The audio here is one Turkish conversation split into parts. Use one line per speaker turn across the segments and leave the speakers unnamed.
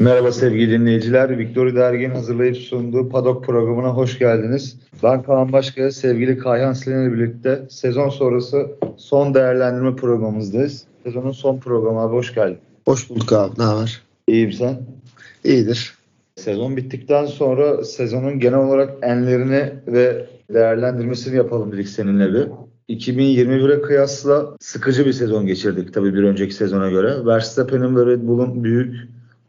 Merhaba sevgili dinleyiciler. Victory Dergin hazırlayıp sunduğu Padok programına hoş geldiniz. Ben Kaan Başkaya, sevgili Kayhan Silen birlikte sezon sonrası son değerlendirme programımızdayız. Sezonun son programı abi hoş geldin.
Hoş bulduk abi. Ne haber?
İyiyim sen?
İyidir.
Sezon bittikten sonra sezonun genel olarak enlerini ve değerlendirmesini yapalım dedik seninle bir. 2021'e kıyasla sıkıcı bir sezon geçirdik tabii bir önceki sezona göre. Verstappen'in ve Red Bull'un büyük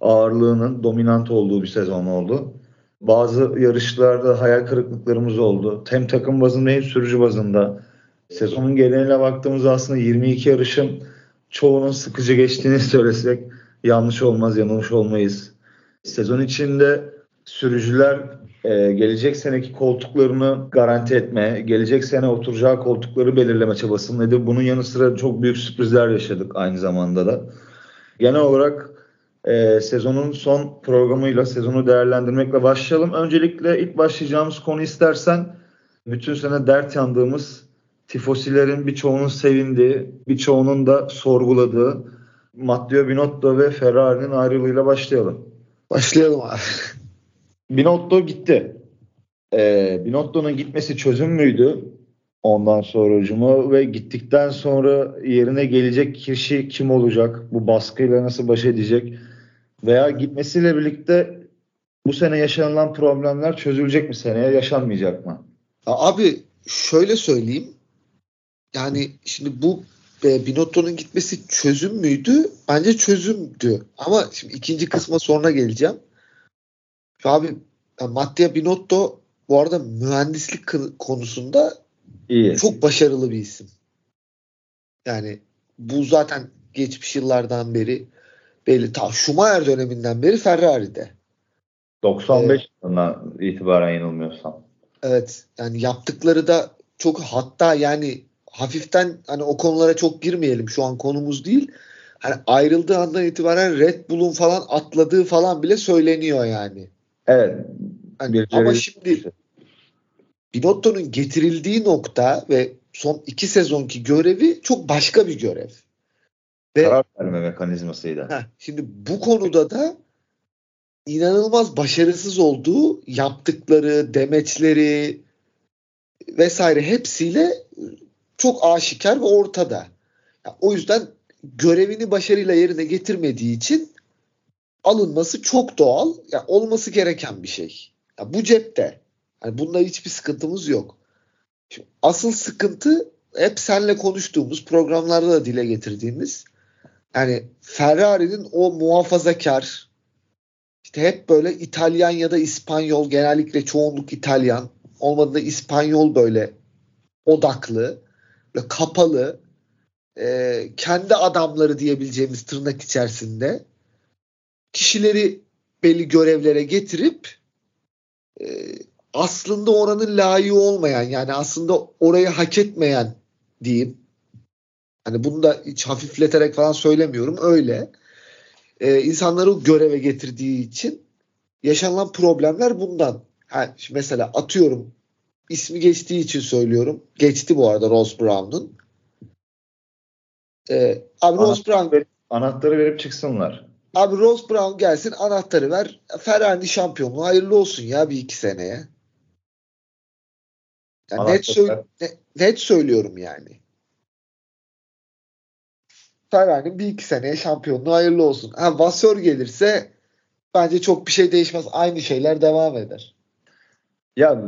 ağırlığının dominant olduğu bir sezon oldu. Bazı yarışlarda hayal kırıklıklarımız oldu. Hem takım bazında hem sürücü bazında. Sezonun geneline baktığımızda aslında 22 yarışın çoğunun sıkıcı geçtiğini söylesek yanlış olmaz, yanılmış olmayız. Sezon içinde sürücüler e, gelecek seneki koltuklarını garanti etme, gelecek sene oturacağı koltukları belirleme çabasındaydı. Bunun yanı sıra çok büyük sürprizler yaşadık aynı zamanda da. Genel olarak e, sezonun son programıyla sezonu değerlendirmekle başlayalım. Öncelikle ilk başlayacağımız konu istersen bütün sene dert yandığımız tifosilerin birçoğunun sevindiği, birçoğunun da sorguladığı Matteo Binotto ve Ferrari'nin ayrılığıyla başlayalım.
Başlayalım abi.
Binotto gitti. Ee, Binotto'nun gitmesi çözüm müydü? Ondan sonra ucumu ve gittikten sonra yerine gelecek kişi kim olacak? Bu baskıyla nasıl baş edecek? Veya gitmesiyle birlikte bu sene yaşanılan problemler çözülecek mi seneye? Yaşanmayacak mı?
Abi şöyle söyleyeyim. Yani şimdi bu e, Binotto'nun gitmesi çözüm müydü? Bence çözümdü. Ama şimdi ikinci kısma sonra geleceğim. Abi yani Mattia Binotto bu arada mühendislik konusunda İyi. çok başarılı bir isim. Yani bu zaten geçmiş yıllardan beri belli. Ta Schumacher döneminden beri Ferrari'de.
95 yılından ee, itibaren yanılmıyorsam.
Evet. Yani yaptıkları da çok hatta yani hafiften hani o konulara çok girmeyelim şu an konumuz değil. Hani ayrıldığı andan itibaren Red Bull'un falan atladığı falan bile söyleniyor yani.
Evet.
Hani, ama şimdi Binotto'nun getirildiği nokta ve son iki sezonki görevi çok başka bir görev.
Ve, Karar verme mekanizmasıydı.
Heh, şimdi bu konuda da inanılmaz başarısız olduğu yaptıkları, demeçleri vesaire hepsiyle çok aşikar ve ortada. Yani o yüzden görevini başarıyla yerine getirmediği için alınması çok doğal. Yani olması gereken bir şey. Yani bu cepte. Yani bunda hiçbir sıkıntımız yok. Şimdi asıl sıkıntı hep senle konuştuğumuz programlarda da dile getirdiğimiz yani Ferrari'nin o muhafazakar işte hep böyle İtalyan ya da İspanyol genellikle çoğunluk İtalyan olmadığında İspanyol böyle odaklı böyle kapalı e, kendi adamları diyebileceğimiz tırnak içerisinde kişileri belli görevlere getirip e, aslında oranın layığı olmayan yani aslında orayı hak etmeyen diyeyim. Hani bunu da hiç hafifleterek falan söylemiyorum öyle. Ee, insanları göreve getirdiği için yaşanılan problemler bundan. Ha, mesela atıyorum ismi geçtiği için söylüyorum. Geçti bu arada Ross Brown'un.
Ee, abi Ross Brown verip, anahtarı verip çıksınlar.
Abi Ross Brown gelsin anahtarı ver. Ferrari şampiyonluğu hayırlı olsun ya bir iki seneye. Yani net, sö- net, net söylüyorum yani. Ferrari'nin bir iki seneye şampiyonluğu hayırlı olsun. Ha Vassör gelirse bence çok bir şey değişmez. Aynı şeyler devam eder.
Ya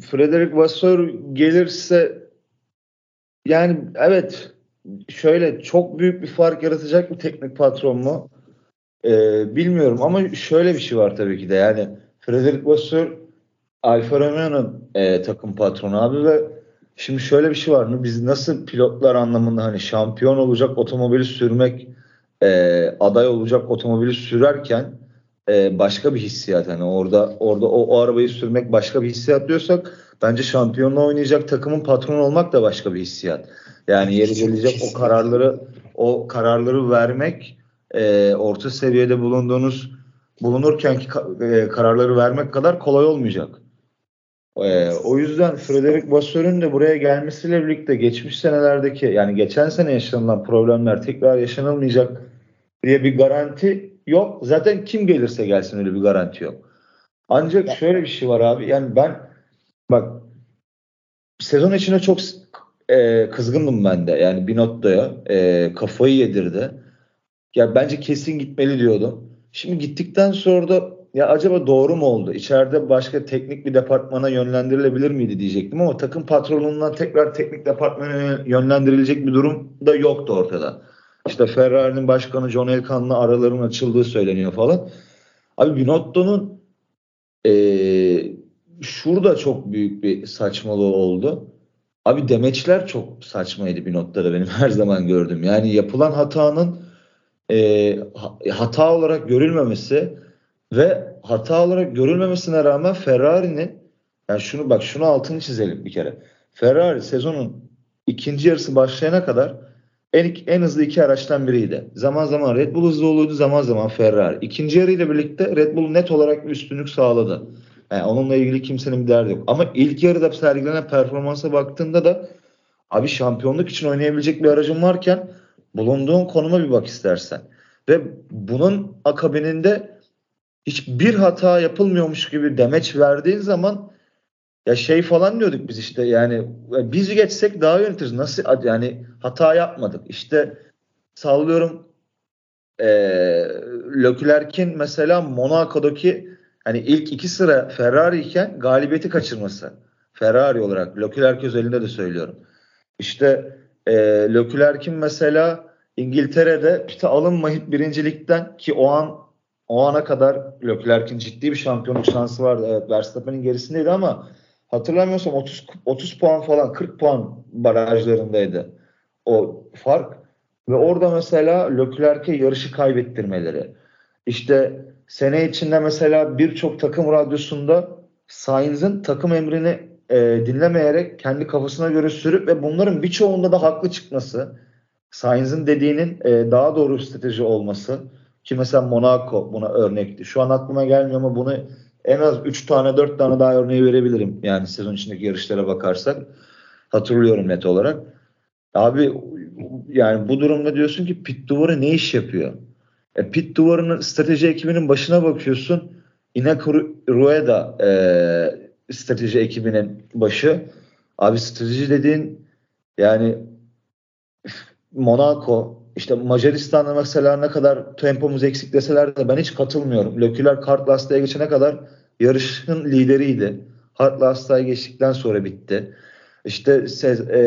Frederick Vasseur gelirse yani evet şöyle çok büyük bir fark yaratacak bir teknik patron mu? Ee, bilmiyorum ama şöyle bir şey var tabii ki de yani Frederick Vasseur Alfa Romeo'nun e, takım patronu abi ve şimdi şöyle bir şey var. Biz nasıl pilotlar anlamında hani şampiyon olacak otomobili sürmek e, aday olacak otomobili sürerken e, başka bir hissiyat. Hani orada orada o, o arabayı sürmek başka bir hissiyat diyorsak bence şampiyonla oynayacak takımın patronu olmak da başka bir hissiyat. Yani yeri gelecek o kararları o kararları vermek e, orta seviyede bulunduğunuz bulunurkenki e, kararları vermek kadar kolay olmayacak. E, o yüzden Frederick Vasseur'ün de buraya gelmesiyle birlikte geçmiş senelerdeki yani geçen sene yaşanılan problemler tekrar yaşanılmayacak diye bir garanti yok. Zaten kim gelirse gelsin öyle bir garanti yok. Ancak şöyle bir şey var abi. Yani ben bak sezon içinde çok e, kızgındım ben de. Yani Binotto'ya e, kafayı yedirdi. Ya bence kesin gitmeli diyordum. Şimdi gittikten sonra da ya acaba doğru mu oldu? İçeride başka teknik bir departmana yönlendirilebilir miydi diyecektim ama takım patronundan tekrar teknik departmana yönlendirilecek bir durum da yoktu ortada. İşte Ferrari'nin başkanı John Elkan'la araların açıldığı söyleniyor falan. Abi Binotto'nun ee, şurada çok büyük bir saçmalığı oldu. Abi demeçler çok saçmaydı bir noktada benim her zaman gördüm. Yani yapılan hatanın e, hata olarak görülmemesi ve hata olarak görülmemesine rağmen Ferrari'nin yani şunu bak şunu altını çizelim bir kere. Ferrari sezonun ikinci yarısı başlayana kadar en, en hızlı iki araçtan biriydi. Zaman zaman Red Bull hızlı oluyordu, zaman zaman Ferrari. İkinci yarı ile birlikte Red Bull net olarak bir üstünlük sağladı. Yani onunla ilgili kimsenin bir derdi yok. Ama ilk yarıda sergilenen performansa baktığında da abi şampiyonluk için oynayabilecek bir aracın varken bulunduğun konuma bir bak istersen. Ve bunun akabininde hiçbir hata yapılmıyormuş gibi demeç verdiğin zaman ya şey falan diyorduk biz işte yani biz geçsek daha yönetiriz. Nasıl yani hata yapmadık. İşte sallıyorum e, Leclerc'in mesela Monaco'daki hani ilk iki sıra Ferrari iken galibiyeti kaçırması. Ferrari olarak Leclerc özelinde de söylüyorum. İşte e, Leclerc'in mesela İngiltere'de işte alınmayıp birincilikten ki o an o ana kadar Leclerc'in ciddi bir şampiyonluk şansı vardı. Evet Verstappen'in gerisindeydi ama hatırlamıyorsam 30 30 puan falan 40 puan barajlarındaydı o fark. Ve orada mesela Leclerc'e yarışı kaybettirmeleri. İşte sene içinde mesela birçok takım radyosunda Sainz'in takım emrini e, dinlemeyerek kendi kafasına göre sürüp ve bunların birçoğunda da haklı çıkması. Sainz'in dediğinin e, daha doğru strateji olması. Ki mesela Monaco buna örnekti. Şu an aklıma gelmiyor ama bunu en az 3 tane 4 tane daha örneği verebilirim. Yani sezon içindeki yarışlara bakarsak. Hatırlıyorum net olarak. Abi yani bu durumda diyorsun ki pit duvarı ne iş yapıyor? E, pit duvarının strateji ekibinin başına bakıyorsun. Inek Rueda e, strateji ekibinin başı. Abi strateji dediğin yani Monaco işte Macaristan'da mesela ne kadar tempomuz eksik deseler de ben hiç katılmıyorum. Löküler kart lastiğe geçene kadar yarışın lideriydi. Hard lastiğe geçtikten sonra bitti. İşte e,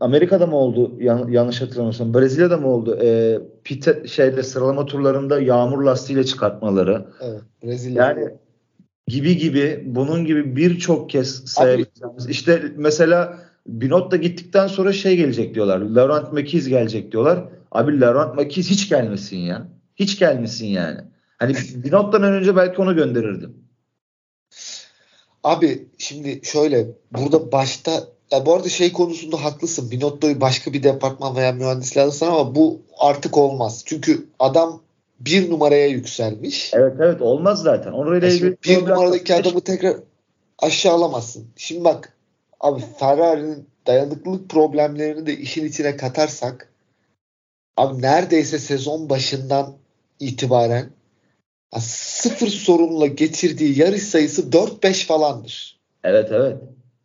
Amerika'da mı oldu yan, yanlış hatırlamıyorsam Brezilya'da mı oldu? E, pite, şeyde sıralama turlarında yağmur lastiğiyle çıkartmaları.
Evet, Brezilya.
Yani gibi gibi bunun gibi birçok kez sayabileceğimiz. İşte mesela Binot da gittikten sonra şey gelecek diyorlar. Laurent Mekiz gelecek diyorlar. Abi Laurent Mekiz hiç gelmesin ya. Hiç gelmesin yani. Hani Binot'tan önce belki onu gönderirdim.
Abi şimdi şöyle burada başta ya bu arada şey konusunda haklısın. Binotto'yu başka bir departman veya mühendisle alırsan ama bu artık olmaz. Çünkü adam bir numaraya yükselmiş.
Evet evet olmaz zaten. Onunla ilgili
bir numaradaki adamı tekrar aşağı alamazsın. Şimdi bak abi Ferrari'nin dayanıklılık problemlerini de işin içine katarsak abi neredeyse sezon başından itibaren sıfır sorunla getirdiği yarış sayısı 4-5 falandır.
Evet evet.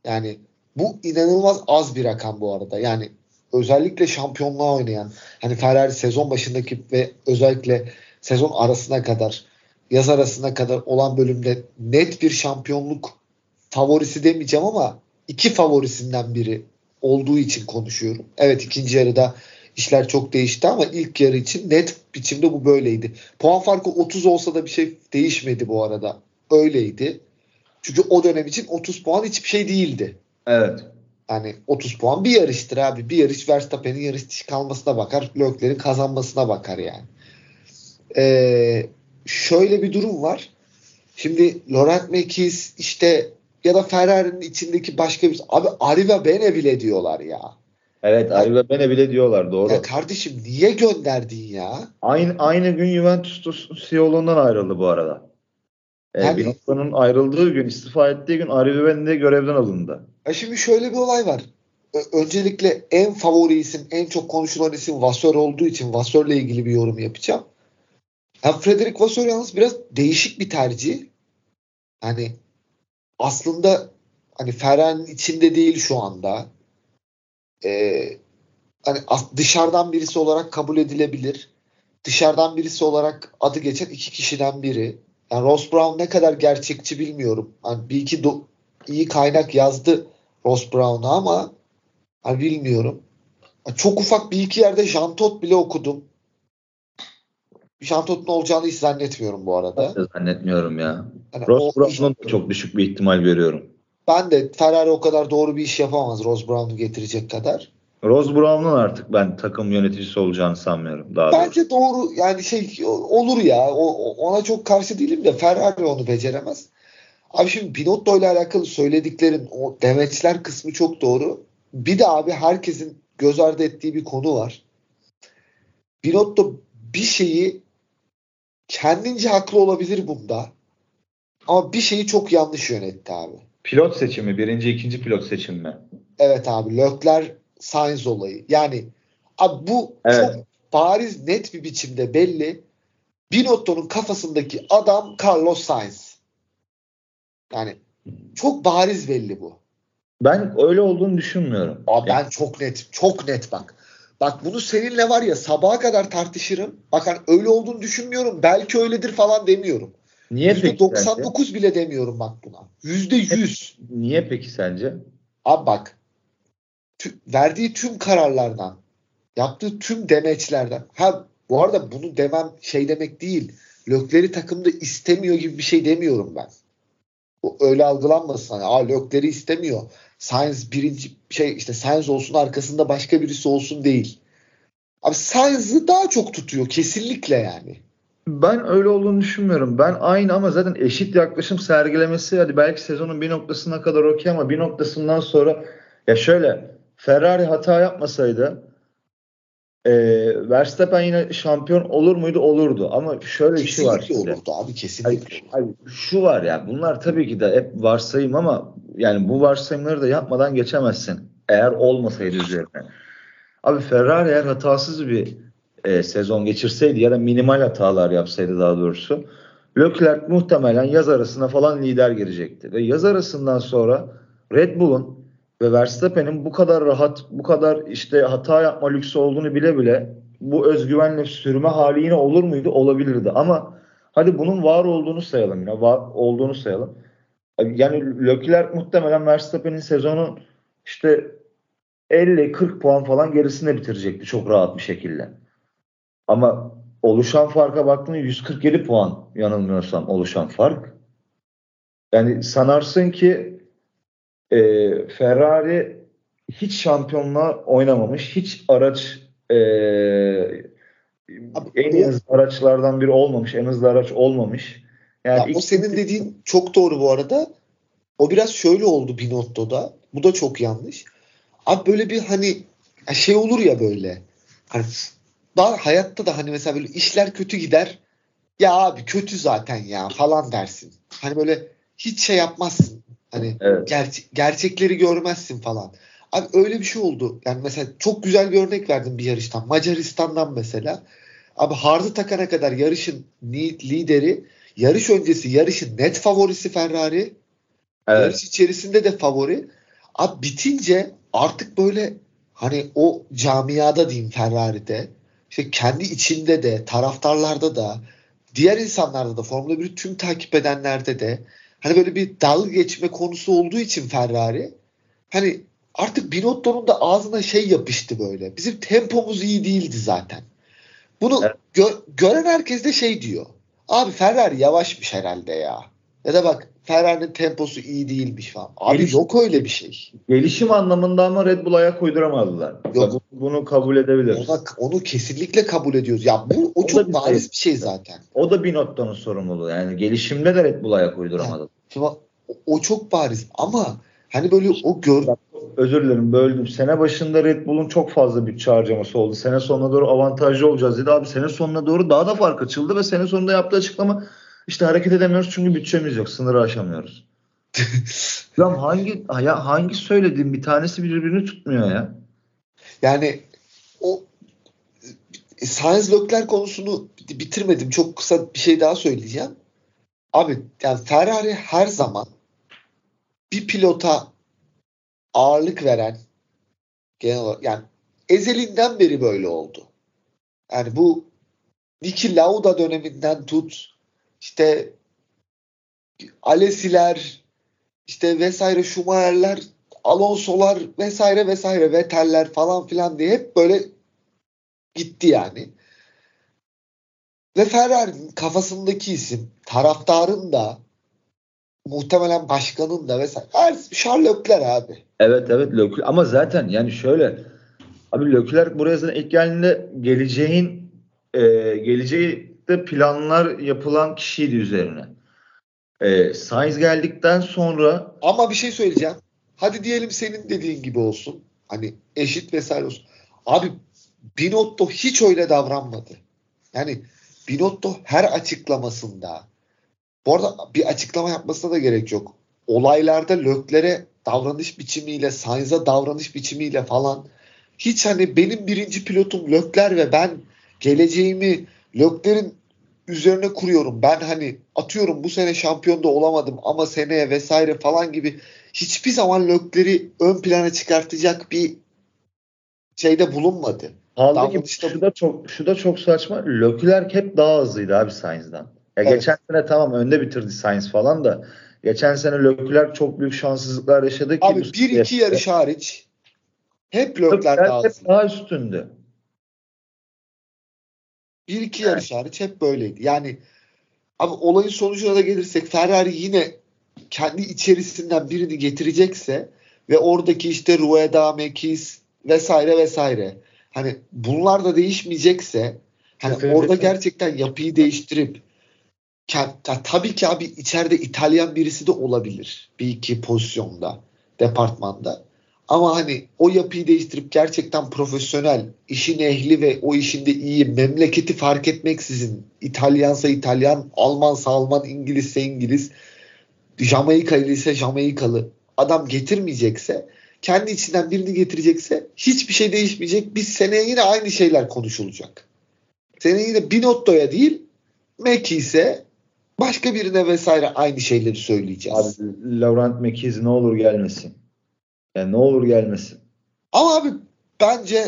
Yani bu inanılmaz az bir rakam bu arada. Yani özellikle şampiyonluğa oynayan hani Ferrari sezon başındaki ve özellikle sezon arasına kadar yaz arasına kadar olan bölümde net bir şampiyonluk favorisi demeyeceğim ama iki favorisinden biri olduğu için konuşuyorum. Evet ikinci yarıda işler çok değişti ama ilk yarı için net biçimde bu böyleydi. Puan farkı 30 olsa da bir şey değişmedi bu arada. Öyleydi. Çünkü o dönem için 30 puan hiçbir şey değildi.
Evet.
Yani 30 puan bir yarıştır abi. Bir yarış Verstappen'in yarış dışı kalmasına bakar. Leclerc'in kazanmasına bakar yani. Ee, şöyle bir durum var. Şimdi Laurent Mekiz işte ya da Ferrari'nin içindeki başka bir abi Arriva Bene bile diyorlar ya.
Evet Arriva Bene bile diyorlar doğru.
Ya kardeşim niye gönderdin ya?
Aynı aynı gün Juventus CEO'luğundan ayrıldı bu arada. Ee, yani, Binotto'nun ayrıldığı gün, istifa ettiği gün Arriva Bene de görevden alındı.
Ya şimdi şöyle bir olay var. Öncelikle en favori isim, en çok konuşulan isim Vassör olduğu için Vassör'le ilgili bir yorum yapacağım. Hem Frederick Vasseur yalnız biraz değişik bir tercih. Hani aslında hani Ferrari'nin içinde değil şu anda. Ee, hani dışarıdan birisi olarak kabul edilebilir. Dışarıdan birisi olarak adı geçen iki kişiden biri. Yani Ross Brown ne kadar gerçekçi bilmiyorum. Hani bir iki do- iyi kaynak yazdı Ross Brown'a ama hani bilmiyorum. Çok ufak bir iki yerde Jantot bile okudum. Jantot'un olacağını hiç zannetmiyorum bu arada.
Ben zannetmiyorum ya. Yani Ross Brown'un çok düşük bir ihtimal görüyorum.
Ben de Ferrari o kadar doğru bir iş yapamaz Ross Brown'u getirecek kadar.
Rose Brown'un artık ben takım yöneticisi olacağını sanmıyorum. Daha
Bence doğru. doğru yani şey olur ya o, ona çok karşı değilim de Ferrari onu beceremez. Abi şimdi Binotto ile alakalı söylediklerin o demeçler kısmı çok doğru. Bir de abi herkesin göz ardı ettiği bir konu var. Binotto bir şeyi kendince haklı olabilir bunda. Ama bir şeyi çok yanlış yönetti abi.
Pilot seçimi, birinci, ikinci pilot seçimi.
Evet abi. Lökler Sainz olayı. Yani abi bu evet. çok bariz net bir biçimde belli. Binotto'nun kafasındaki adam Carlos Sainz. Yani çok bariz belli bu.
Ben öyle olduğunu düşünmüyorum.
Abi yani. ben çok net, çok net bak. Bak bunu seninle var ya sabaha kadar tartışırım. Bak hani öyle olduğunu düşünmüyorum. Belki öyledir falan demiyorum. Niye peki 99 sence? bile demiyorum bak buna. %100.
Niye peki sence?
Abi bak verdiği tüm kararlardan, yaptığı tüm demeçlerden. Ha bu arada bunu demem şey demek değil. Lökleri takımda istemiyor gibi bir şey demiyorum ben. O öyle algılanmasın. Hani, Aa Lökleri istemiyor. Sainz birinci şey işte Sainz olsun arkasında başka birisi olsun değil. Abi Sainz'ı daha çok tutuyor kesinlikle yani.
Ben öyle olduğunu düşünmüyorum. Ben aynı ama zaten eşit yaklaşım sergilemesi hadi belki sezonun bir noktasına kadar okey ama bir noktasından sonra ya şöyle Ferrari hata yapmasaydı e, Verstappen yine şampiyon olur muydu? Olurdu. Ama şöyle
kesinlikle
bir şey var.
Kesinlikle olurdu abi kesinlikle.
Hayır, hayır, şu var ya bunlar tabii ki de hep varsayım ama yani bu varsayımları da yapmadan geçemezsin. Eğer olmasaydı üzerine. Abi Ferrari eğer hatasız bir e, sezon geçirseydi ya da minimal hatalar yapsaydı daha doğrusu Leclerc muhtemelen yaz arasına falan lider girecekti. Ve yaz arasından sonra Red Bull'un ve Verstappen'in bu kadar rahat, bu kadar işte hata yapma lüksü olduğunu bile bile bu özgüvenle sürme hali yine olur muydu? Olabilirdi. Ama hadi bunun var olduğunu sayalım yine. Var olduğunu sayalım. Yani Leclerc muhtemelen Verstappen'in sezonu işte 50-40 puan falan gerisinde bitirecekti çok rahat bir şekilde. Ama oluşan farka baktığında 147 puan yanılmıyorsam oluşan fark. Yani sanarsın ki e, Ferrari hiç şampiyonla oynamamış. Hiç araç e, en hızlı araçlardan biri olmamış. En hızlı araç olmamış.
Yani ya o senin dediğin çok doğru bu arada. O biraz şöyle oldu Binotto'da. Bu da çok yanlış. Abi böyle bir hani şey olur ya böyle. Hani daha hayatta da hani mesela böyle işler kötü gider. Ya abi kötü zaten ya falan dersin. Hani böyle hiç şey yapmazsın. Hani evet. ger- gerçekleri görmezsin falan. Abi öyle bir şey oldu. Yani mesela çok güzel bir örnek verdim bir yarıştan. Macaristan'dan mesela. Abi hardı takana kadar yarışın lideri, yarış öncesi yarışın net favorisi Ferrari. Evet. Yarış içerisinde de favori. Abi bitince artık böyle hani o camiada diyeyim Ferrari'de işte kendi içinde de taraftarlarda da diğer insanlarda da Formula 1'i tüm takip edenlerde de hani böyle bir dalga geçme konusu olduğu için Ferrari hani artık Binotto'nun da ağzına şey yapıştı böyle. Bizim tempomuz iyi değildi zaten. Bunu evet. gö- gören herkes de şey diyor. Abi Ferrari yavaşmış herhalde ya. Ya da bak Ferrari'nin temposu iyi değilmiş falan. Abi Gelişim, yok öyle bir şey.
Gelişim anlamında ama Red Bull ayak uyduramazlar. Yok. Bunu kabul edebiliriz.
Ona, onu kesinlikle kabul ediyoruz. Ya bu o, o çok bariz şey. bir şey zaten.
O da bir noktanın sorumluluğu. Yani gelişimde de Red Bull ayak uyduramadı.
Yani, o, o çok bariz ama hani böyle o gör
özür dilerim böldüm. Sene başında Red Bull'un çok fazla bütçe harcaması oldu. Sene sonuna doğru avantajlı olacağız dedi. Abi sene sonuna doğru daha da fark açıldı ve sene sonunda yaptığı açıklama işte hareket edemiyoruz çünkü bütçemiz yok. Sınırı aşamıyoruz. ya hangi ya hangi söylediğim bir tanesi birbirini tutmuyor ya.
Yani o Sainz Leclerc konusunu bitirmedim. Çok kısa bir şey daha söyleyeceğim. Abi yani Ferrari her zaman bir pilota ağırlık veren genel olarak yani ezelinden beri böyle oldu. Yani bu Niki Lauda döneminden tut işte Alesiler işte vesaire Schumacher'ler Alonso'lar vesaire vesaire Vettel'ler falan filan diye hep böyle gitti yani. Ve Ferrari'nin kafasındaki isim taraftarın da muhtemelen başkanın da vesaire her Charles Leclerc abi.
Evet evet Leclerc ama zaten yani şöyle abi Leclerc buraya zaten ilk geldiğinde geleceğin e, geleceği de planlar yapılan kişiydi üzerine. E, Sainz geldikten sonra
ama bir şey söyleyeceğim. Hadi diyelim senin dediğin gibi olsun. Hani eşit vesaire olsun. Abi Binotto hiç öyle davranmadı. Yani Binotto her açıklamasında bu arada bir açıklama yapmasına da gerek yok. Olaylarda Lökler'e davranış biçimiyle, Sainz'a davranış biçimiyle falan hiç hani benim birinci pilotum Lökler ve ben geleceğimi Lökler'in üzerine kuruyorum. Ben hani atıyorum bu sene şampiyon da olamadım ama seneye vesaire falan gibi hiçbir zaman Lökler'i ön plana çıkartacak bir şeyde bulunmadı.
Kaldı ki şu da çok şu da çok saçma. Leclerc hep daha hızlıydı abi Sainz'dan. Ya evet. geçen sene tamam önde bitirdi Sainz falan da geçen sene Leclerc çok büyük şanssızlıklar yaşadı ki
Abi bir iki yarış hariç hep Leclerc daha,
hep daha üstünde.
Bir iki yarış hariç hep böyleydi. Yani abi olayın sonucuna da gelirsek Ferrari yine kendi içerisinden birini getirecekse ve oradaki işte Rueda, Mekis vesaire vesaire hani bunlar da değişmeyecekse hani Kesinlikle. orada gerçekten yapıyı değiştirip ya, tabii ki abi içeride İtalyan birisi de olabilir bir iki pozisyonda departmanda. Ama hani o yapıyı değiştirip gerçekten profesyonel, işin ehli ve o işinde iyi, memleketi fark etmeksizin İtalyansa İtalyan, Almansa Alman, İngilizse İngiliz, Jamaikalı ise Jamaikalı adam getirmeyecekse kendi içinden birini getirecekse hiçbir şey değişmeyecek. Biz seneye yine aynı şeyler konuşulacak. Seneye yine Binotto'ya değil Meki ise başka birine vesaire aynı şeyleri söyleyeceğiz.
Abi Laurent Mekiz ne olur gelmesin. Yani ne olur gelmesin.
Ama abi bence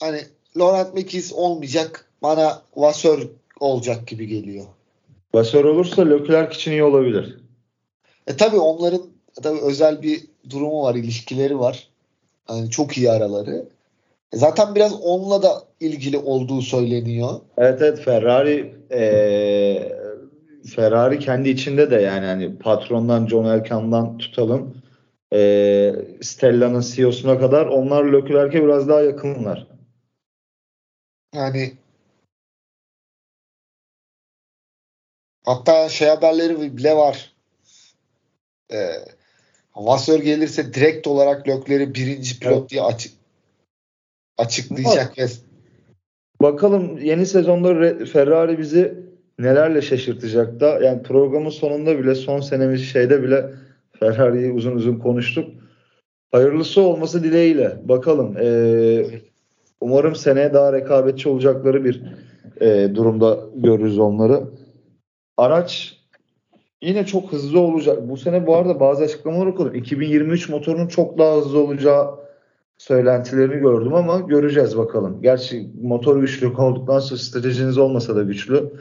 hani Laurent Mekiz olmayacak. Bana Vasör olacak gibi geliyor.
Vasör olursa Leclerc için iyi olabilir.
E tabi onların tabi özel bir durumu var, ilişkileri var. Yani çok iyi araları. E, zaten biraz onunla da ilgili olduğu söyleniyor.
Evet evet Ferrari ee, Ferrari kendi içinde de yani hani patrondan John Elkann'dan tutalım e, Stella'nın CEO'suna kadar onlar Leclerc'e biraz daha yakınlar.
Yani hatta şey haberleri bile var. Ee, Vasseur gelirse direkt olarak Leclerc'i birinci pilot evet. diye açık açıklayacak. Bak,
bakalım yeni sezonda Ferrari bizi nelerle şaşırtacak da yani programın sonunda bile son senemiz şeyde bile Ferrari'yi uzun uzun konuştuk. Hayırlısı olması dileğiyle. Bakalım. Ee, umarım seneye daha rekabetçi olacakları bir e, durumda görürüz onları. Araç yine çok hızlı olacak. Bu sene bu arada bazı açıklamalar okudum. 2023 motorunun çok daha hızlı olacağı söylentilerini gördüm ama göreceğiz bakalım. Gerçi motor güçlü olduktan sonra stratejiniz olmasa da güçlü.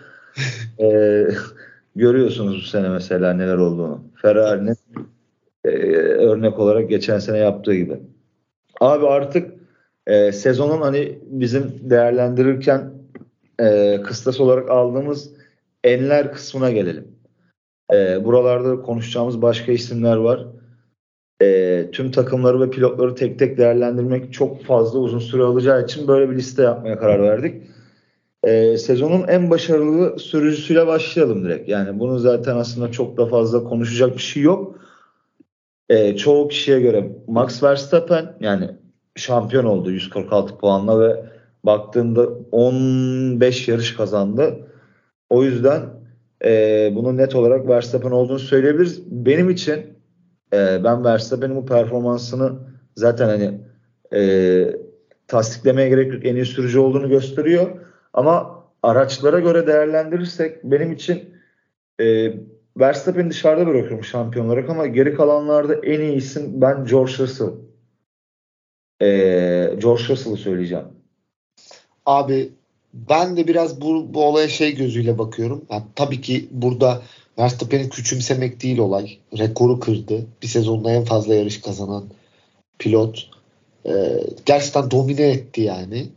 ee, görüyorsunuz bu sene mesela neler olduğunu. Ferrari'nin örnek olarak geçen sene yaptığı gibi. Abi artık e, sezonun hani bizim değerlendirirken e, kıstas olarak aldığımız enler kısmına gelelim. E, buralarda konuşacağımız başka isimler var. E, tüm takımları ve pilotları tek tek değerlendirmek çok fazla uzun süre alacağı için böyle bir liste yapmaya karar verdik. E, sezonun en başarılı sürücüsüyle başlayalım direkt. Yani bunu zaten aslında çok da fazla konuşacak bir şey yok. E, çoğu kişiye göre Max Verstappen yani şampiyon oldu 146 puanla ve baktığında 15 yarış kazandı. O yüzden e, bunu net olarak Verstappen olduğunu söyleyebiliriz. Benim için e, ben Verstappen'in bu performansını zaten hani e, tasdiklemeye gerek yok. En iyi sürücü olduğunu gösteriyor. Ama araçlara göre değerlendirirsek benim için e, Verstappen'i dışarıda bırakıyorum şampiyon olarak ama geri kalanlarda en iyi isim ben George Russell. E, George Russell'ı söyleyeceğim.
Abi ben de biraz bu, bu olaya şey gözüyle bakıyorum. Yani tabii ki burada Verstappen'i küçümsemek değil olay. Rekoru kırdı. Bir sezonda en fazla yarış kazanan pilot. Ee, gerçekten domine etti yani.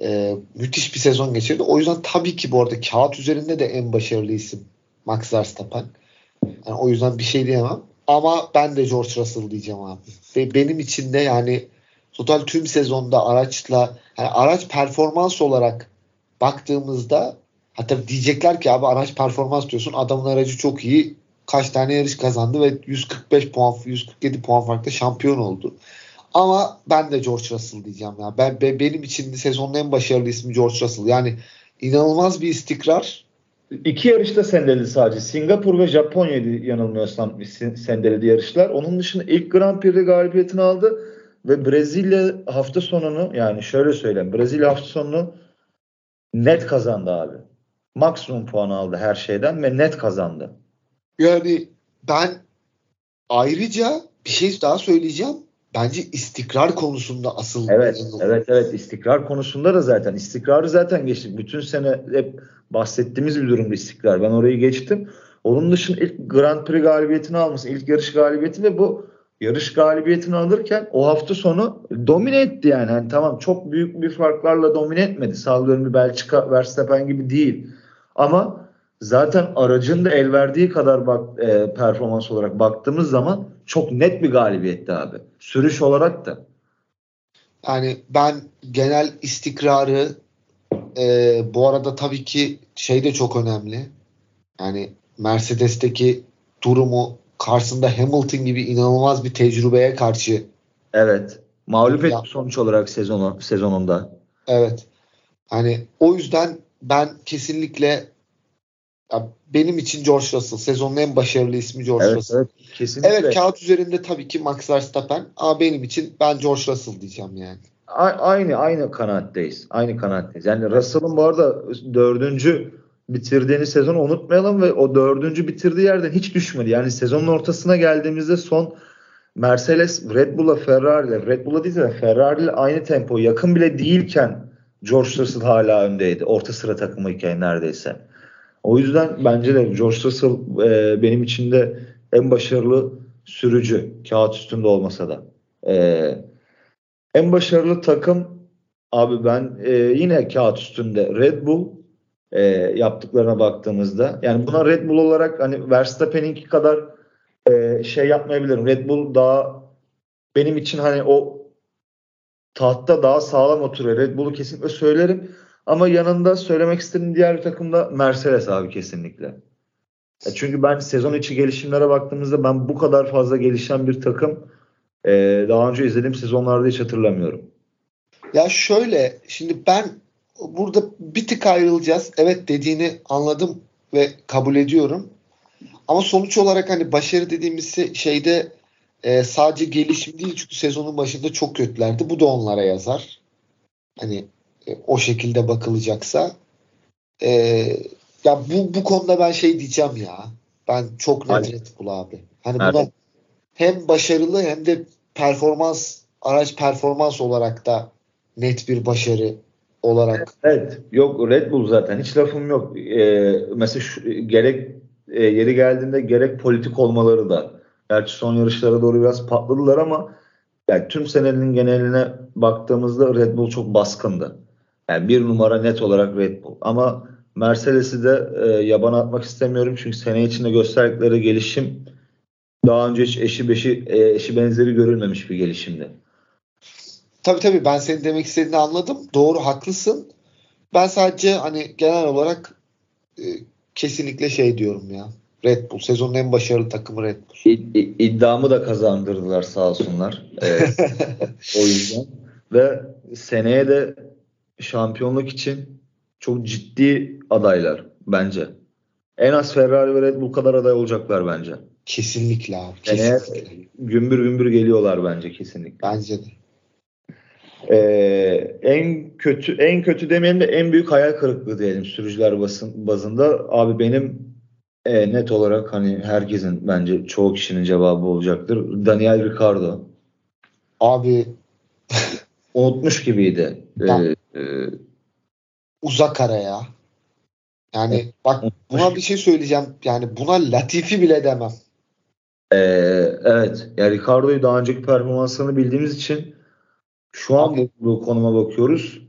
Ee, müthiş bir sezon geçirdi. O yüzden tabii ki bu arada kağıt üzerinde de en başarılı isim Max Verstappen. Yani o yüzden bir şey diyemem. Ama ben de George Russell diyeceğim abi. Ve benim için de yani total tüm sezonda araçla yani araç performans olarak baktığımızda hatta diyecekler ki abi araç performans diyorsun adamın aracı çok iyi kaç tane yarış kazandı ve 145 puan 147 puan farklı şampiyon oldu. Ama ben de George Russell diyeceğim ya. Ben, ben benim için sezonun en başarılı ismi George Russell. Yani inanılmaz bir istikrar.
İki yarışta sendeledi sadece. Singapur ve Japonya'ydı yanılmıyorsam sendeledi yarışlar. Onun dışında ilk Grand Prix'de galibiyetini aldı ve Brezilya hafta sonunu yani şöyle söyleyeyim. Brezilya hafta sonunu net kazandı abi. Maksimum puan aldı her şeyden ve net kazandı.
Yani ben ayrıca bir şey daha söyleyeceğim. Bence istikrar konusunda asıl
Evet, evet, evet. istikrar konusunda da zaten istikrarı zaten geçtik. Bütün sene hep bahsettiğimiz bir durumda istikrar. Ben orayı geçtim. Onun dışında ilk Grand Prix galibiyetini alması, ilk yarış galibiyeti ve bu yarış galibiyetini alırken o hafta sonu domine etti yani. yani tamam çok büyük bir farklarla domine etmedi. Sallıyorum bir Belçika Verstappen gibi değil. Ama zaten aracın da el verdiği kadar bak, e, performans olarak baktığımız zaman çok net bir galibiyetti abi. Sürüş olarak da.
Yani ben genel istikrarı e, bu arada tabii ki şey de çok önemli. Yani Mercedes'teki durumu karşısında Hamilton gibi inanılmaz bir tecrübeye karşı
Evet. Mağlup etti sonuç olarak sezonu sezonunda.
Evet. Hani o yüzden ben kesinlikle benim için George Russell sezonun en başarılı ismi George
evet,
Russell.
Evet, kesinlikle.
Evet kağıt üzerinde tabii ki Max Verstappen ama benim için ben George Russell diyeceğim yani.
A- aynı aynı kanaatteyiz. Aynı kanaatteyiz. Yani Russell'ın bu arada dördüncü bitirdiğini sezonu unutmayalım ve o dördüncü bitirdiği yerden hiç düşmedi. Yani sezonun ortasına geldiğimizde son Mercedes Red Bull'a Ferrari ile Red Bull'a değil de Ferrari ile aynı tempo yakın bile değilken George Russell hala öndeydi. Orta sıra takımıyken neredeyse. O yüzden bence de George Russell e, benim için de en başarılı sürücü kağıt üstünde olmasa da. E, en başarılı takım abi ben e, yine kağıt üstünde Red Bull e, yaptıklarına baktığımızda yani buna Red Bull olarak hani Verstappen'inki kadar e, şey yapmayabilirim. Red Bull daha benim için hani o tahtta daha sağlam oturuyor. Red Bull'u kesinlikle söylerim. Ama yanında söylemek istediğim diğer bir takım da Mercedes abi kesinlikle. Ya çünkü ben sezon içi gelişimlere baktığımızda ben bu kadar fazla gelişen bir takım e, daha önce izlediğim sezonlarda hiç hatırlamıyorum.
Ya şöyle şimdi ben burada bir tık ayrılacağız. Evet dediğini anladım ve kabul ediyorum. Ama sonuç olarak hani başarı dediğimiz şey, şeyde e, sadece gelişim değil çünkü sezonun başında çok kötülerdi. Bu da onlara yazar. Hani e, o şekilde bakılacaksa. E, ya bu bu konuda ben şey diyeceğim ya. Ben çok net Red Bull abi. Hani buna evet. hem başarılı hem de performans araç performans olarak da net bir başarı olarak.
Evet. Yok Red Bull zaten hiç lafım yok. Ee, mesela şu, gerek e, yeri geldiğinde gerek politik olmaları da gerçi son yarışlara doğru biraz patladılar ama yani tüm senenin geneline baktığımızda Red Bull çok baskındı. Yani bir numara net olarak Red Bull. Ama Mercedes'i de e, yabana atmak istemiyorum çünkü sene içinde gösterdikleri gelişim daha önce hiç eşi beşi e, eşi benzeri görülmemiş bir gelişimdi.
Tabii tabii ben senin demek istediğini anladım. Doğru haklısın. Ben sadece hani genel olarak e, kesinlikle şey diyorum ya. Red Bull. Sezonun en başarılı takımı Red Bull.
İd, iddiamı da kazandırdılar sağ olsunlar. Evet. o yüzden. Ve seneye de şampiyonluk için çok ciddi adaylar bence. En az Ferrari ve Red Bull kadar aday olacaklar bence.
Kesinlikle abi. Kesinlikle.
gümbür gümbür geliyorlar bence kesinlikle.
Bence de.
Ee, en kötü en kötü demeyelim de en büyük hayal kırıklığı diyelim sürücüler basın, bazında. Abi benim e, net olarak hani herkesin bence çoğu kişinin cevabı olacaktır. Daniel Ricardo.
Abi
Unutmuş gibiydi. Ee, e,
uzak ara ya. Yani bak buna bir şey söyleyeceğim. Yani buna Latifi bile demem.
Ee, evet. Ya Ricardo'yu daha önceki performanslarını bildiğimiz için şu an
Abi-
bu, bu konuma bakıyoruz.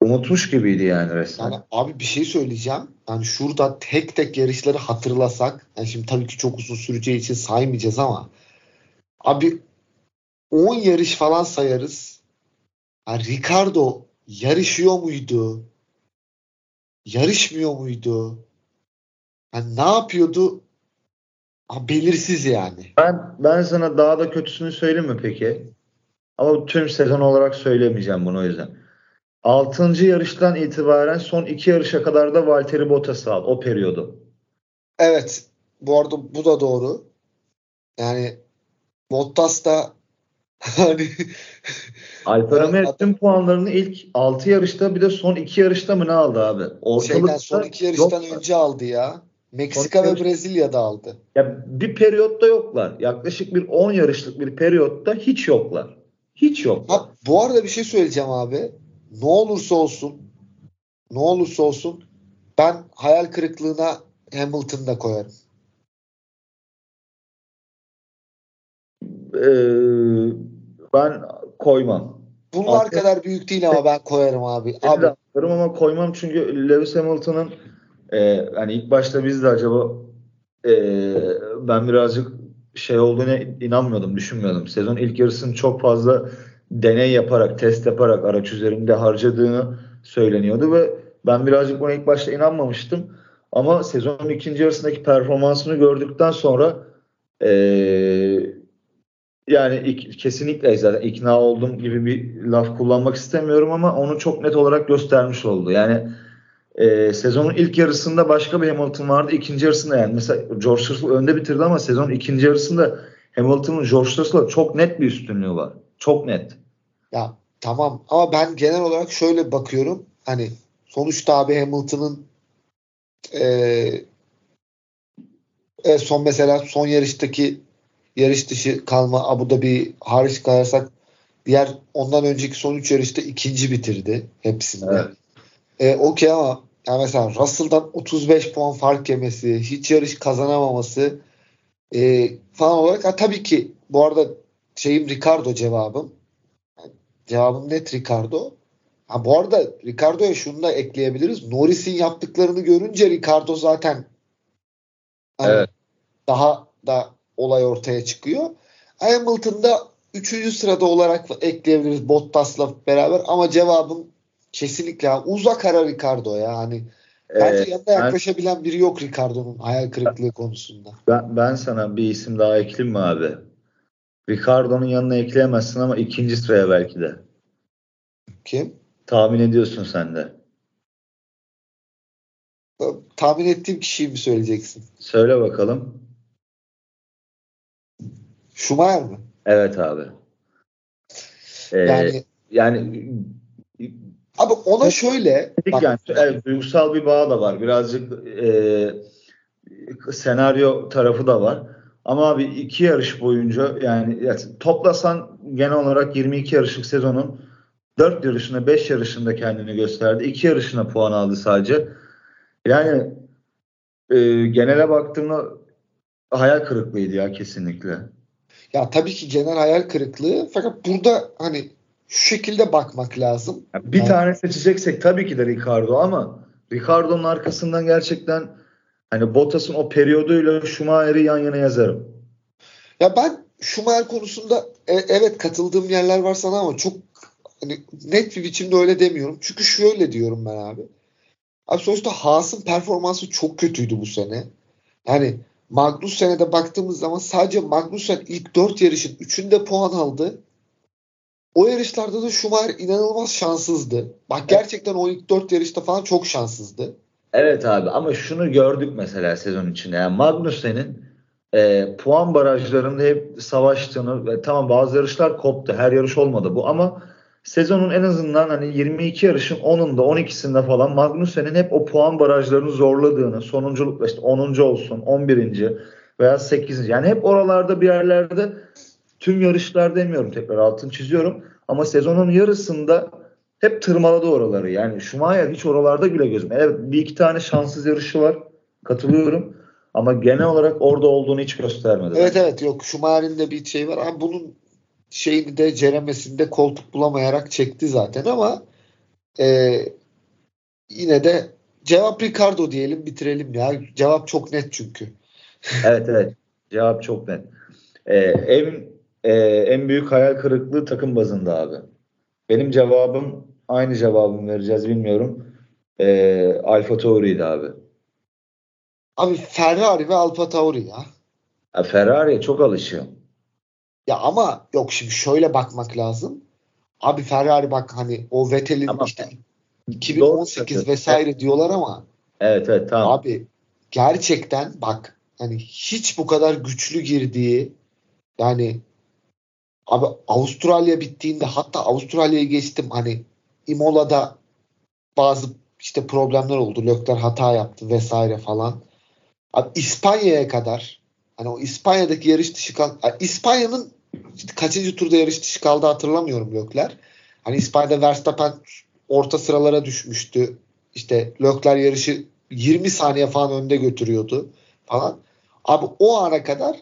Unutmuş gibiydi yani resmen.
Yani abi bir şey söyleyeceğim. Yani şurada tek tek yarışları hatırlasak. Yani şimdi tabii ki çok uzun süreceği için saymayacağız ama abi 10 yarış falan sayarız. Yani Ricardo yarışıyor muydu? Yarışmıyor muydu? Yani ne yapıyordu? Ha, belirsiz yani.
Ben ben sana daha da kötüsünü söyleyeyim mi peki? Ama tüm sezon olarak söylemeyeceğim bunu o yüzden. 6. yarıştan itibaren son iki yarışa kadar da Valtteri Bottas'ı al. O periyodu.
Evet. Bu arada bu da doğru. Yani Bottas da hani
Alfa Romeo tüm puanlarını ilk 6 yarışta bir de son 2 yarışta mı ne aldı abi?
şeyden
Ortalıkta
son iki yarıştan
yoklar.
önce aldı ya. Meksika ve
yarış-
Brezilya'da aldı.
Ya bir periyotta yoklar. Yaklaşık bir 10 yarışlık bir periyotta hiç yoklar. Hiç yoklar.
Ha, bu arada bir şey söyleyeceğim abi. Ne olursa olsun ne olursa olsun ben hayal kırıklığına Hamilton'ı da koyarım.
Ee, ben koymam.
Bunlar
Aslında-
kadar büyük değil ama ben koyarım abi. Abi
de atarım ama koymam çünkü Lewis Hamilton'ın e, hani ilk başta biz de acaba e, ben birazcık şey olduğuna inanmıyordum, düşünmüyordum. Sezon ilk yarısını çok fazla deney yaparak, test yaparak araç üzerinde harcadığını söyleniyordu ve ben birazcık buna ilk başta inanmamıştım. Ama sezonun ikinci yarısındaki performansını gördükten sonra e, yani ik- kesinlikle zaten ikna oldum gibi bir laf kullanmak istemiyorum ama onu çok net olarak göstermiş oldu. Yani e, sezonun ilk yarısında başka bir Hamilton vardı. ikinci yarısında yani mesela George Russell önde bitirdi ama sezonun ikinci yarısında Hamilton'ın George Russell'a çok net bir üstünlüğü var. Çok net.
ya tamam ama ben genel olarak şöyle bakıyorum. Hani sonuçta abi Hamilton'ın eee e, son mesela son yarıştaki yarış dışı kalma Abu Dhabi hariç kalırsak diğer ondan önceki son 3 yarışta ikinci bitirdi hepsinde.
Evet.
E, Okey ama yani mesela Russell'dan 35 puan fark yemesi, hiç yarış kazanamaması e, falan olarak ha, tabii ki bu arada şeyim Ricardo cevabım. Cevabım net Ricardo. Ha, bu arada Ricardo'ya şunu da ekleyebiliriz. Norris'in yaptıklarını görünce Ricardo zaten hani
Evet.
daha da olay ortaya çıkıyor. Hamilton'da 3. sırada olarak ekleyebiliriz Bottas'la beraber ama cevabım kesinlikle uzak ara Ricardo ya. Hani bence
Ee,
yanına
ben-
yaklaşabilen biri yok Ricardo'nun hayal kırıklığı konusunda.
Ben, ben sana bir isim daha ekleyeyim mi abi? Ricardo'nun yanına ekleyemezsin ama ikinci sıraya belki de.
Kim?
Tahmin ediyorsun sen de.
Tahmin ettiğim kişiyi mi söyleyeceksin?
Söyle bakalım.
Schumacher mi?
Evet abi. Ee,
Yani
yani
abi ona şöyle bak,
yani evet, duygusal bir bağ da var. Birazcık e, senaryo tarafı da var. Ama abi iki yarış boyunca yani ya toplasan genel olarak 22 yarışlık sezonun 4 yarışında 5 yarışında kendini gösterdi. 2 yarışına puan aldı sadece. Yani e, genele baktığımda hayal kırıklığıydı ya kesinlikle.
Ya tabii ki genel hayal kırıklığı fakat burada hani şu şekilde bakmak lazım.
Yani bir
Evet.
tane seçeceksek tabii ki de Ricardo ama Ricardo'nun arkasından gerçekten hani Bottas'ın o periyoduyla Schumacher'i yan yana yazarım.
Ya ben Schumacher konusunda e- evet katıldığım yerler var sana ama çok hani net bir biçimde öyle demiyorum. Çünkü şöyle diyorum ben abi. Abi sonuçta Haas'ın performansı çok kötüydü bu sene. Yani Magnussen'e de baktığımız zaman sadece Magnussen ilk 4 yarışın 3'ünde puan aldı. O yarışlarda da Schumacher inanılmaz şanssızdı. Bak gerçekten o ilk 4 yarışta falan çok şanssızdı.
Evet abi ama şunu gördük mesela sezon içinde. Yani Magnussen'in e, puan barajlarında hep savaştığını ve tamam bazı yarışlar koptu. Her yarış olmadı bu ama sezonun en azından hani 22 yarışın 10'unda 12'sinde falan Magnussen'in hep o puan barajlarını zorladığını, sonunculuk işte 10. olsun, 11. veya 8. Yani hep oralarda bir yerlerde tüm yarışlar demiyorum tekrar altın çiziyorum ama sezonun yarısında hep tırmaladı oraları. Yani Schumacher hiç oralarda bile gözüm. Evet bir iki tane şanssız yarışı var. Katılıyorum. Ama genel olarak orada olduğunu hiç göstermedi.
Evet evet yok Schumacher'in de bir şey var. Ama bunun şeyini de ceremesinde koltuk bulamayarak çekti zaten ama e, yine de cevap Ricardo diyelim bitirelim ya. Cevap çok net çünkü.
evet evet. Cevap çok net. Ee, en e, en büyük hayal kırıklığı takım bazında abi. Benim cevabım aynı cevabımı vereceğiz bilmiyorum. Ee, Alfa Tauri'ydi abi.
Abi Ferrari ve Alfa Tauri ya.
ya Ferrari'ye çok alışığım.
Ya ama yok şimdi şöyle bakmak lazım. Abi Ferrari bak hani o Vettel'in ama, işte 2018 doğru, vesaire evet. diyorlar ama
Evet evet tamam.
Abi gerçekten bak hani hiç bu kadar güçlü girdiği yani abi Avustralya bittiğinde hatta Avustralya'ya geçtim hani Imola'da bazı işte problemler oldu. Lökler hata yaptı vesaire falan. Abi İspanya'ya kadar hani o İspanya'daki yarış dışı kal İspanya'nın işte kaçıncı turda yarış dışı kaldı hatırlamıyorum Lökler. Hani İspanya'da Verstappen orta sıralara düşmüştü. İşte Lökler yarışı 20 saniye falan önde götürüyordu falan. Abi o ana kadar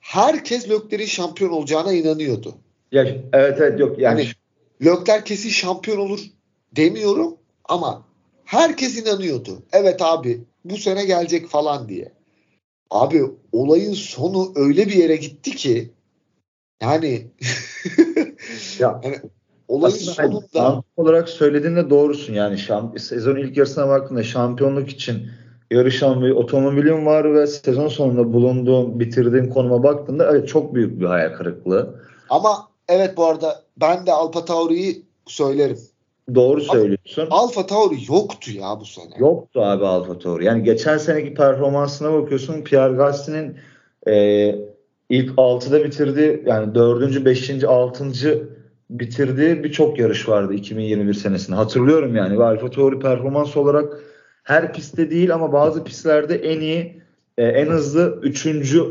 herkes Lökler'in şampiyon olacağına inanıyordu.
Ya, evet evet yok yani. Hani,
Lökler kesin şampiyon olur demiyorum ama herkes inanıyordu. Evet abi bu sene gelecek falan diye. Abi olayın sonu öyle bir yere gitti ki yani
ya yani olayın sonunda hani, olarak söylediğinde doğrusun yani şamp sezon ilk yarısına baktığında şampiyonluk için yarışan bir otomobilin var ve sezon sonunda bulunduğun, bitirdiğin konuma baktığında evet çok büyük bir hayal kırıklığı.
Ama evet bu arada ben de Alfa Tauri'yi söylerim.
Doğru söylüyorsun.
Alfa Tauri yoktu ya bu sene.
Yoktu abi Alfa Tauri. Yani geçen seneki performansına bakıyorsun Pierre Gasly'nin e, ilk 6'da bitirdi. Yani 4. 5. 6. bitirdiği birçok yarış vardı 2021 senesinde. Hatırlıyorum yani. Alfa Tauri performans olarak her pistte değil ama bazı pistlerde en iyi, e, en hızlı 3.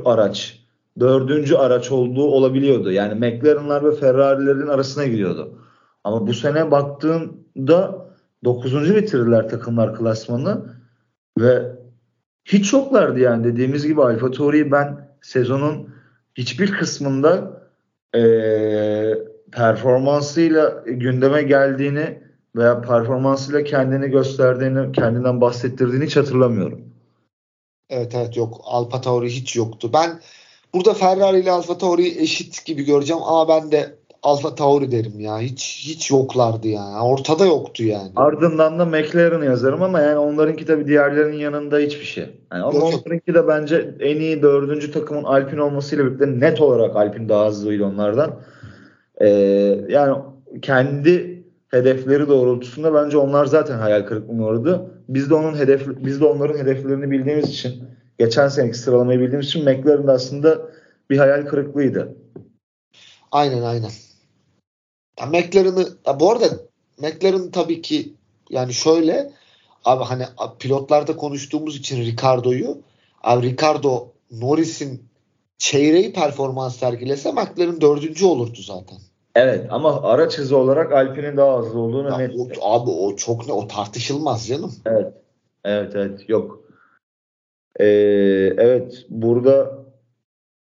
araç, 4. araç olduğu olabiliyordu. Yani McLaren'lar ve Ferrari'lerin arasına giriyordu. Ama bu sene baktığımda 9. bitirdiler takımlar klasmanı ve hiç yoklardı yani dediğimiz gibi Alfa Tauri'yi ben sezonun hiçbir kısmında e, performansıyla gündeme geldiğini veya performansıyla kendini gösterdiğini, kendinden bahsettirdiğini hiç hatırlamıyorum.
Evet evet yok. Alfa Tauri hiç yoktu. Ben burada Ferrari ile Alfa Tauri'yi eşit gibi göreceğim ama ben de Alfa Tauri derim ya. Hiç hiç yoklardı yani. Ortada yoktu yani.
Ardından da McLaren yazarım ama yani onlarınki tabii diğerlerinin yanında hiçbir şey. Yani ama onlarınki de bence en iyi dördüncü takımın Alpine olmasıyla birlikte net olarak Alpine daha hızlıydı onlardan. Ee, yani kendi hedefleri doğrultusunda bence onlar zaten hayal kırıklığına uğradı. Biz de onun hedef biz de onların hedeflerini bildiğimiz için geçen seneki sıralamayı bildiğimiz için McLaren aslında bir hayal kırıklığıydı.
Aynen aynen. Ya McLaren'ı ya bu arada McLaren tabii ki yani şöyle abi hani pilotlarda konuştuğumuz için Ricardo'yu abi Ricardo Norris'in çeyreği performans sergilese McLaren dördüncü olurdu zaten.
Evet ama araç hızı olarak Alpine'in daha hızlı olduğunu ya, net.
O, abi o çok ne o tartışılmaz canım.
Evet. Evet evet yok. Ee, evet burada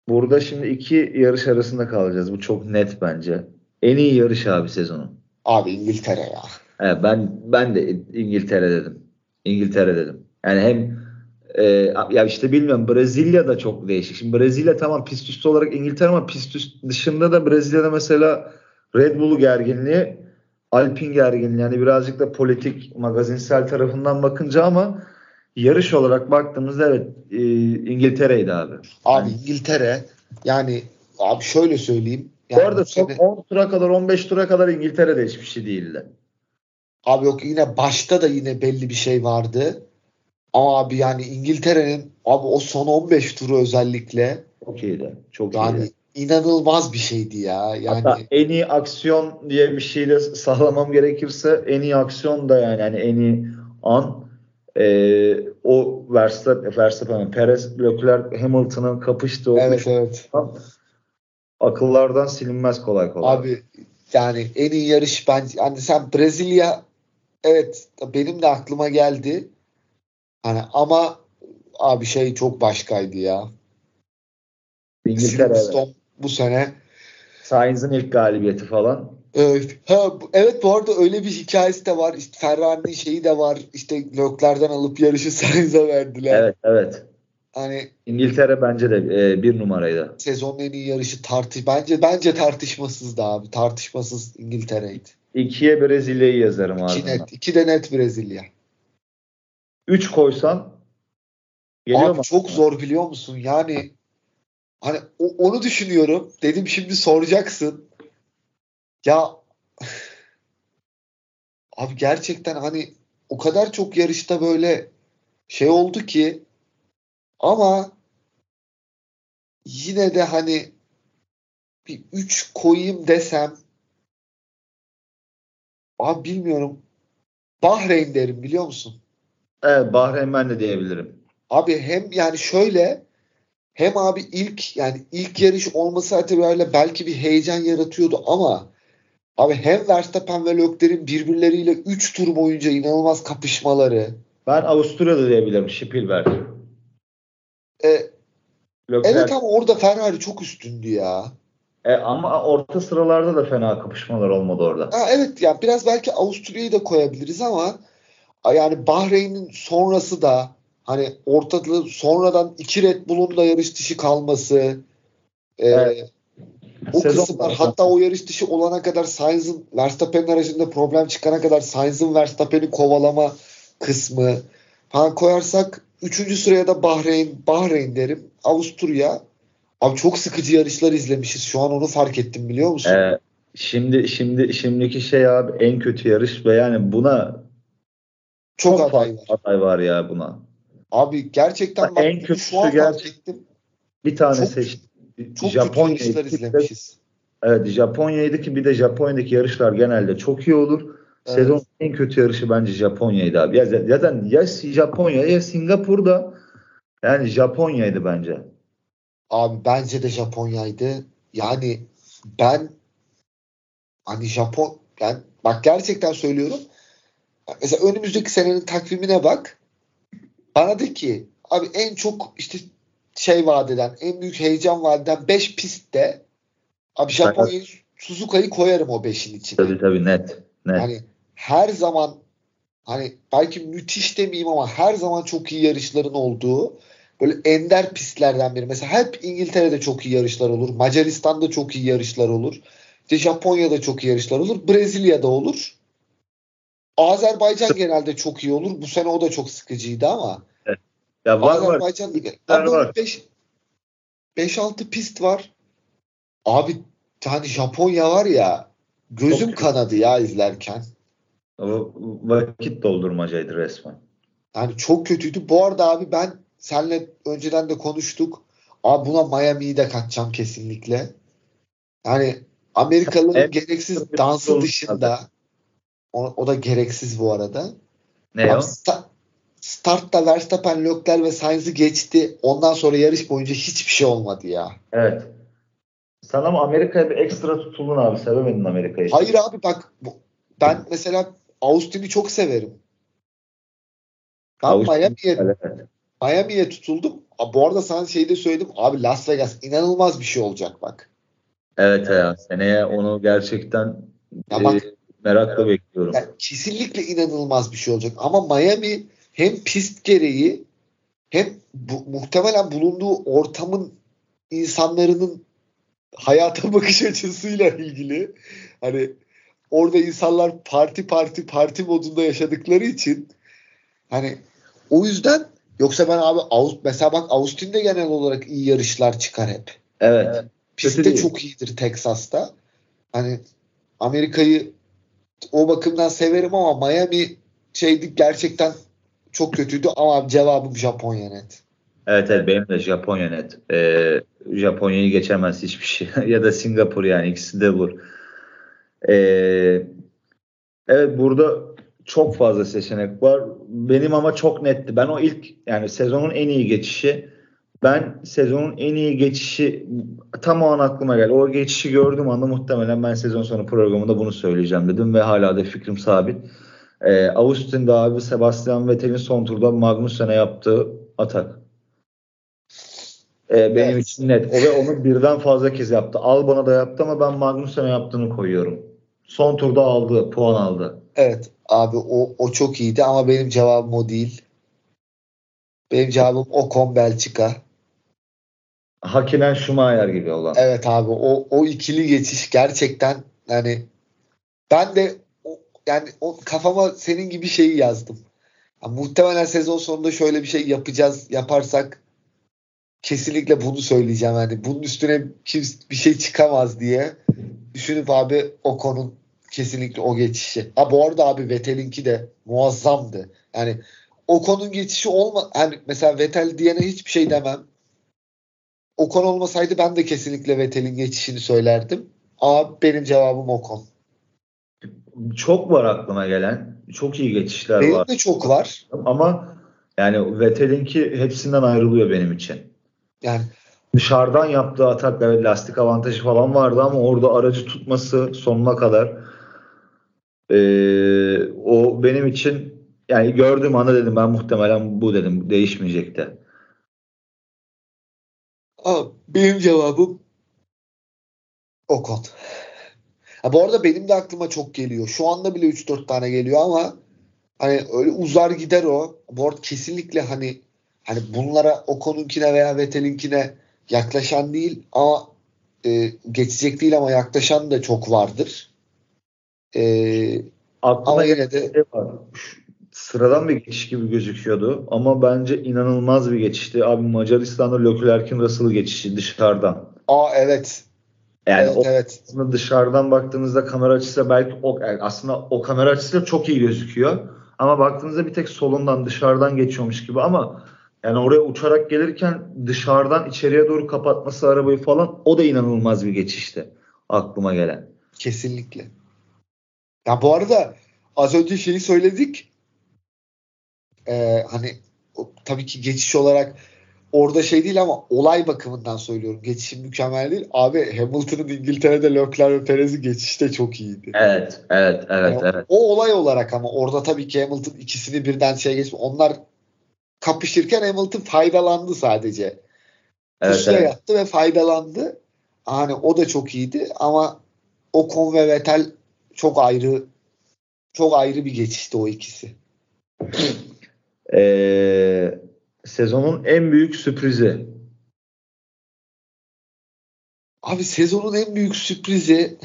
burada şimdi iki yarış arasında kalacağız. Bu çok net bence. En iyi yarış abi sezonu.
Abi İngiltere ya.
Evet, ben ben de İngiltere dedim. İngiltere dedim. Yani hem e, ya işte bilmiyorum Brezilya da çok değişik. Şimdi Brezilya tamam pist üstü olarak İngiltere ama pist üstü dışında da Brezilya'da mesela Red Bull gerginliği Alpin gerginliği yani birazcık da politik magazinsel tarafından bakınca ama yarış olarak baktığımızda evet e, İngiltere'ydi abi.
Abi yani, İngiltere yani abi şöyle söyleyeyim
yani Bu arada son sene... 10 tura kadar 15 tura kadar İngiltere'de hiçbir şey değildi.
Abi yok yine başta da yine belli bir şey vardı. Ama abi yani İngiltere'nin abi o son 15 turu özellikle
çok iyiydi. Çok
yani
iyiydi.
inanılmaz bir şeydi ya. Yani
Hatta en iyi aksiyon diye bir şey de sağlamam gerekirse en iyi aksiyon da yani, yani en iyi an e, o Verstappen, Verstappen, Perez, Leclerc, Hamilton'ın kapıştığı
evet evet.
an akıllardan silinmez kolay kolay.
Abi yani en iyi yarış bence hani sen Brezilya evet benim de aklıma geldi. Hani ama abi şey çok başkaydı ya.
İngiltere evet.
Bu sene
Sainz'in ilk galibiyeti falan.
Evet. Ha, evet bu arada öyle bir hikayesi de var. İşte Ferrari'nin şeyi de var. İşte Leclerc'den alıp yarışı Sainz'a verdiler.
Evet evet.
Hani
İngiltere bence de e, bir numaraydı.
sezonun en iyi yarışı tartış bence bence tartışmasızdı abi. Tartışmasız İngiltere'ydi.
İkiye Brezilya'yı yazarım
İki
ardından.
net, iki de net Brezilya.
Üç koysan geliyor
Abi
mu?
çok zor biliyor musun? Yani hani o- onu düşünüyorum. Dedim şimdi soracaksın. Ya abi gerçekten hani o kadar çok yarışta böyle şey oldu ki ama yine de hani bir 3 koyayım desem abi bilmiyorum. Bahreyn derim biliyor musun?
Evet Bahreyn ben de diyebilirim.
Abi hem yani şöyle hem abi ilk yani ilk yarış olması itibariyle belki bir heyecan yaratıyordu ama abi hem Verstappen ve Leclerc'in birbirleriyle 3 tur boyunca inanılmaz kapışmaları
Ben Avusturya'da diyebilirim. Spielberg.
E,
Leclerc.
evet ama orada Ferrari çok üstündü ya.
E, ama orta sıralarda da fena kapışmalar olmadı orada.
Ha, evet yani biraz belki Avusturya'yı da koyabiliriz ama yani Bahreyn'in sonrası da hani ortada sonradan iki Red Bull'un da yarış dışı kalması e,
Evet.
o
Sezon
kısımlar
başı-
hatta o yarış dışı olana kadar Sainz'ın Verstappen'in aracında problem çıkana kadar Sainz'ın Verstappen'i kovalama kısmı falan koyarsak üçüncü sıraya da Bahreyn Bahreyn derim. Avusturya Abi çok sıkıcı yarışlar izlemişiz. Şu an onu fark ettim biliyor musun?
E, şimdi şimdi şimdiki şey abi en kötü yarış ve yani buna
çok
çok
aday var.
aday var ya buna.
Abi gerçekten bak
En kötüsü
şu an fark ettim.
Bir tane
Çok-
seç.
Çok
Japonya
kötü yarışlar izlemişiz.
Evet Japonya'ydı ki bir de Japonya'daki yarışlar genelde çok iyi olur.
Evet.
Sezon en kötü yarışı bence Japonya'ydı abi. Ya zaten ya Japonya ya Singapur'da yani Japonya'ydı bence.
Abi bence de Japonya'ydı. Yani ben hani Japon yani bak gerçekten söylüyorum. Mesela önümüzdeki senenin takvimine bak. Bana de ki abi en çok işte şey vadeden, en büyük heyecan vadeden 5 pistte abi Japonya'yı Suzuka'yı koyarım o 5'in içine.
Tabii tabii net. Net.
Hani her zaman hani belki müthiş demeyeyim ama her zaman çok iyi yarışların olduğu böyle ender pistlerden biri. Mesela hep İngiltere'de çok iyi yarışlar olur. Macaristan'da çok iyi yarışlar olur. İşte Japonya'da çok iyi yarışlar olur. Brezilya'da olur. Azerbaycan genelde çok iyi olur. Bu sene o da çok sıkıcıydı ama
Ya var var.
Azerbaycan
var.
5-6 pist var. Abi hani Japonya var ya gözüm
Çok-
kanadı ya izlerken.
Vakit doldurmacaydı resmen.
Yani çok kötüydü. Bu arada abi ben seninle önceden de konuştuk. Abi buna Miami'yi de katacağım kesinlikle. Yani Amerikalıların
Evet.
gereksiz dansı dışında o, o da gereksiz bu arada.
Ne
Abi
o?
sta- startta Verstappen, Leclerc ve Sainz'ı geçti. Ondan sonra yarış boyunca hiçbir şey olmadı ya.
Evet. Sen ama Amerika'ya bir ekstra tutuldun abi. Sevemedin Amerika'yı.
Hayır abi bak bu- ben mesela Austin'i çok severim. Ben Miami'ye. Miami'ye tutuldum. Bu arada sana şey de söyledim. Abi Las Vegas inanılmaz bir şey olacak bak.
Evet ya. Seneye onu gerçekten
Ya bak-
e, merakla bekliyorum.
Yani kesinlikle inanılmaz bir şey olacak. Ama Miami hem pist gereği hem bu, muhtemelen bulunduğu ortamın insanların hayata bakış açısıyla ilgili hani orada insanlar parti parti parti modunda yaşadıkları için hani o yüzden yoksa ben abi Avust mesela bak Austin'de genel olarak iyi yarışlar çıkar hep.
Evet.
Pist de
değil.
çok iyidir Texas'ta. Hani Amerika'yı o bakımdan severim ama Miami şeydi gerçekten çok kötüydü ama cevabım Japonya net.
Evet evet benim de Japonya net. Ee, Japonya'yı geçemez hiçbir şey. ya da Singapur yani ikisi de vur. Ee, evet burada çok fazla seçenek var. Benim ama çok netti. Ben o ilk yani sezonun en iyi geçişi ben sezonun en iyi geçişi tam o an aklıma geldi. O geçişi gördüm anda muhtemelen ben sezon sonu programında bunu söyleyeceğim dedim ve hala da fikrim sabit. Ee, Austin'de abi Sebastian Vettel'in son turda Magnussen'e yaptığı atak. Ee, benim evet. için net. O ve onu birden fazla kez yaptı. Albon'a da yaptı ama ben Magnussen'e yaptığını koyuyorum. Son turda aldı, puan aldı.
Evet abi o, o çok iyiydi ama benim cevabım o değil. Benim cevabım Ocon Belçika.
Hakinen Schumacher gibi olan.
Evet abi o, o ikili geçiş gerçekten yani ben de o, yani o kafama senin gibi şeyi yazdım. Yani muhtemelen sezon sonunda şöyle bir şey yapacağız yaparsak kesinlikle bunu söyleyeceğim. Yani bunun üstüne kimse bir şey çıkamaz diye düşünüp abi o konu kesinlikle o geçişi. Ha bu arada abi Vettel'inki de muazzamdı. Yani o konun geçişi olma hani mesela Vettel diyene hiçbir şey demem. Ocon olmasaydı ben de kesinlikle Vettel'in geçişini söylerdim. Ama benim cevabım Ocon.
Çok var aklıma gelen. Çok iyi geçişler
benim
var.
Benim de çok var.
Ama yani Vettel'inki hepsinden ayrılıyor benim için.
Yani
dışarıdan yaptığı atak evet lastik avantajı falan vardı ama orada aracı tutması sonuna kadar ee, o benim için yani gördüğüm anda dedim ben muhtemelen bu dedim değişmeyecekti.
Aa, benim cevabım Ocon. Ha, bu arada benim de aklıma çok geliyor. Şu anda bile 3-4 tane geliyor ama hani öyle uzar gider o. Bu arada kesinlikle hani hani bunlara Ocon'unkine veya Vettel'inkine yaklaşan değil ama e, geçecek değil ama yaklaşan da çok vardır. E,
Aklıma ama yine de şey var sıradan bir geçiş gibi gözüküyordu ama bence inanılmaz bir geçişti. Abi Macaristan'da Leclerc'in Russell'ı geçişi dışarıdan.
Aa evet.
Yani evet, o, evet. aslında dışarıdan baktığınızda kamera açısı belki o yani aslında o kamera açısı çok iyi gözüküyor. Ama baktığınızda bir tek solundan dışarıdan geçiyormuş gibi ama yani oraya uçarak gelirken dışarıdan içeriye doğru kapatması arabayı falan o da inanılmaz bir geçişti aklıma gelen.
Kesinlikle. Ya bu arada az önce şeyi söyledik e, hani tabii ki geçiş olarak orada şey değil ama olay bakımından söylüyorum. Geçişim mükemmel değil. Abi Hamilton'ın İngiltere'de Leclerc ve Perez'i geçişte çok iyiydi.
Evet, evet, evet, yani evet.
O olay olarak ama orada tabii ki Hamilton ikisini birden şey geçmiş. Onlar kapışırken Hamilton faydalandı sadece. Evet, evet. yattı ve faydalandı. Hani o da çok iyiydi ama Ocon ve Vettel çok ayrı çok ayrı bir geçişti o ikisi.
Ee, sezonun en büyük sürprizi.
Abi sezonun en büyük sürprizi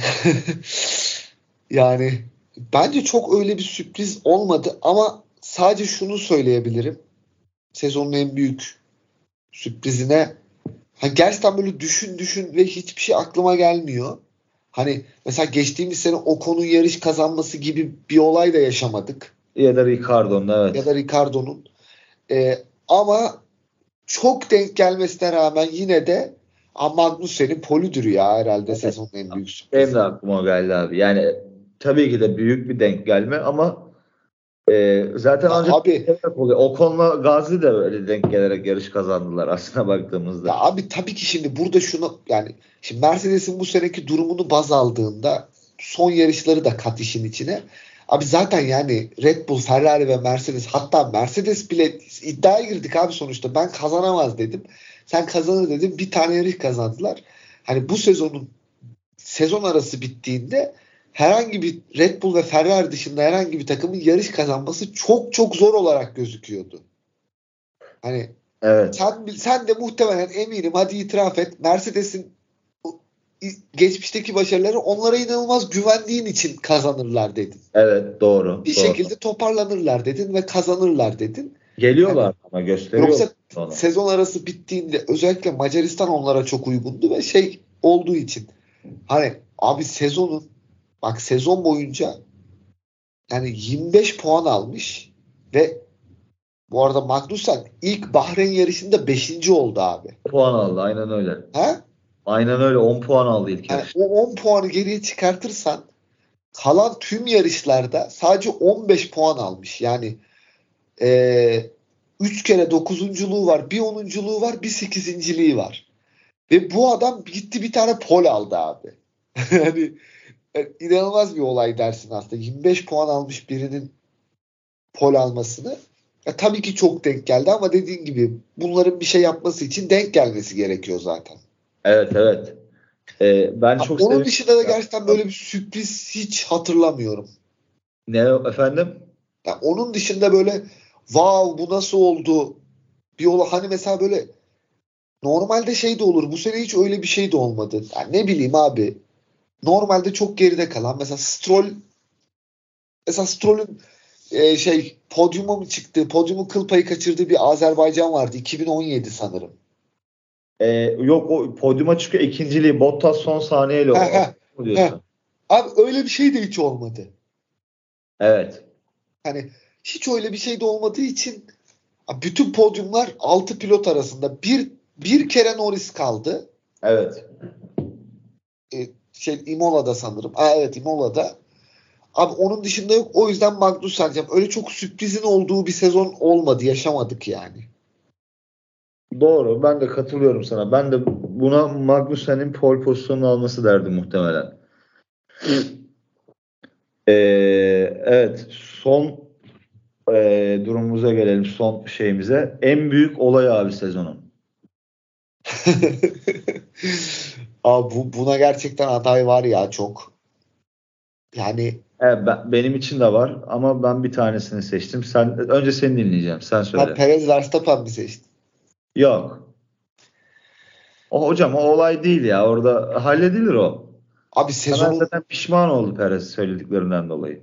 yani bence çok öyle bir sürpriz olmadı ama sadece şunu söyleyebilirim. Sezonun en büyük sürprizine hani gerçekten böyle düşün düşün ve hiçbir şey aklıma gelmiyor. Hani mesela geçtiğimiz sene o konu yarış kazanması gibi bir olay da yaşamadık.
Ya da Ricardo'nun evet.
Ya da Ricardo'nun. Ee, ama çok denk gelmesine rağmen yine de Magnussen'in polüdür ya herhalde evet. sezonun en büyük sürprizi.
Benim de aklıma geldi abi. Yani tabii ki de büyük bir denk gelme ama e, zaten ya ancak abi, oluyor. Ocon'la Gazi de öyle denk gelerek yarış kazandılar aslına baktığımızda.
Ya abi tabii ki şimdi burada şunu yani şimdi Mercedes'in bu seneki durumunu baz aldığında son yarışları da kat işin içine. Abi zaten yani Red Bull, Ferrari ve Mercedes hatta Mercedes bile iddiaya girdik abi sonuçta. Ben kazanamaz dedim. Sen kazanır dedim. Bir tane yarış kazandılar. Hani bu sezonun sezon arası bittiğinde herhangi bir Red Bull ve Ferrari dışında herhangi bir takımın yarış kazanması çok çok zor olarak gözüküyordu. Hani evet. sen, sen de muhtemelen eminim hadi itiraf et Mercedes'in geçmişteki başarıları onlara inanılmaz güvendiğin için kazanırlar dedin.
Evet doğru.
Bir
doğru.
şekilde toparlanırlar dedin ve kazanırlar dedin.
Geliyorlar yani, ama gösteriyor. Yoksa
onu. sezon arası bittiğinde özellikle Macaristan onlara çok uygundu ve şey olduğu için hani abi sezonun bak sezon boyunca yani 25 puan almış ve Bu arada Magnussen ilk Bahreyn yarışında 5. oldu abi.
Puan aldı aynen öyle.
Ha?
Aynen öyle 10 puan aldı ilk
Yani o 10 puanı geriye çıkartırsan kalan tüm yarışlarda sadece 15 puan almış. Yani eee 3 kere 9'unculuğu var, bir 10'unculuğu var, bir 8.liği var. Ve bu adam gitti bir tane pol aldı abi. yani e, inanılmaz bir olay dersin aslında. 25 puan almış birinin pol almasını. Ya, tabii ki çok denk geldi ama dediğin gibi bunların bir şey yapması için denk gelmesi gerekiyor zaten.
Evet evet. Ee, ben çok
Onun dışında da gerçekten böyle bir sürpriz hiç hatırlamıyorum.
Ne efendim?
Yani onun dışında böyle wow bu nasıl oldu? Bir olay hani mesela böyle normalde şey de olur. Bu sene hiç öyle bir şey de olmadı. Yani ne bileyim abi. Normalde çok geride kalan mesela Stroll mesela Stroll'ün e, şey podyuma mı çıktı? Podyumu kıl payı kaçırdığı bir Azerbaycan vardı. 2017 sanırım.
Ee, yok o podyuma çıkıyor ikinciliği Bottas son saniyeyle o.
Abi öyle bir şey de hiç olmadı.
Evet.
Hani hiç öyle bir şey de olmadığı için bütün podyumlar 6 pilot arasında bir bir kere Norris kaldı.
Evet.
E, şey Imola'da sanırım. Aa, evet Imola'da. Abi onun dışında yok. O yüzden Magnussen diyeceğim. Öyle çok sürprizin olduğu bir sezon olmadı. Yaşamadık yani.
Doğru. Ben de katılıyorum sana. Ben de buna Magnussen'in pole pozisyonunu alması derdim muhtemelen. Ee, evet. Son e, durumumuza gelelim. Son şeyimize. En büyük olay abi sezonun.
Abi bu, buna gerçekten aday var ya çok. Yani
Evet, ben, benim için de var ama ben bir tanesini seçtim. Sen önce seni dinleyeceğim. Sen söyle.
ben Perez Verstappen mi seçtim?
Yok. O hocam o olay değil ya. Orada halledilir o.
Abi
Sezon... zaten pişman oldu Perez söylediklerinden dolayı.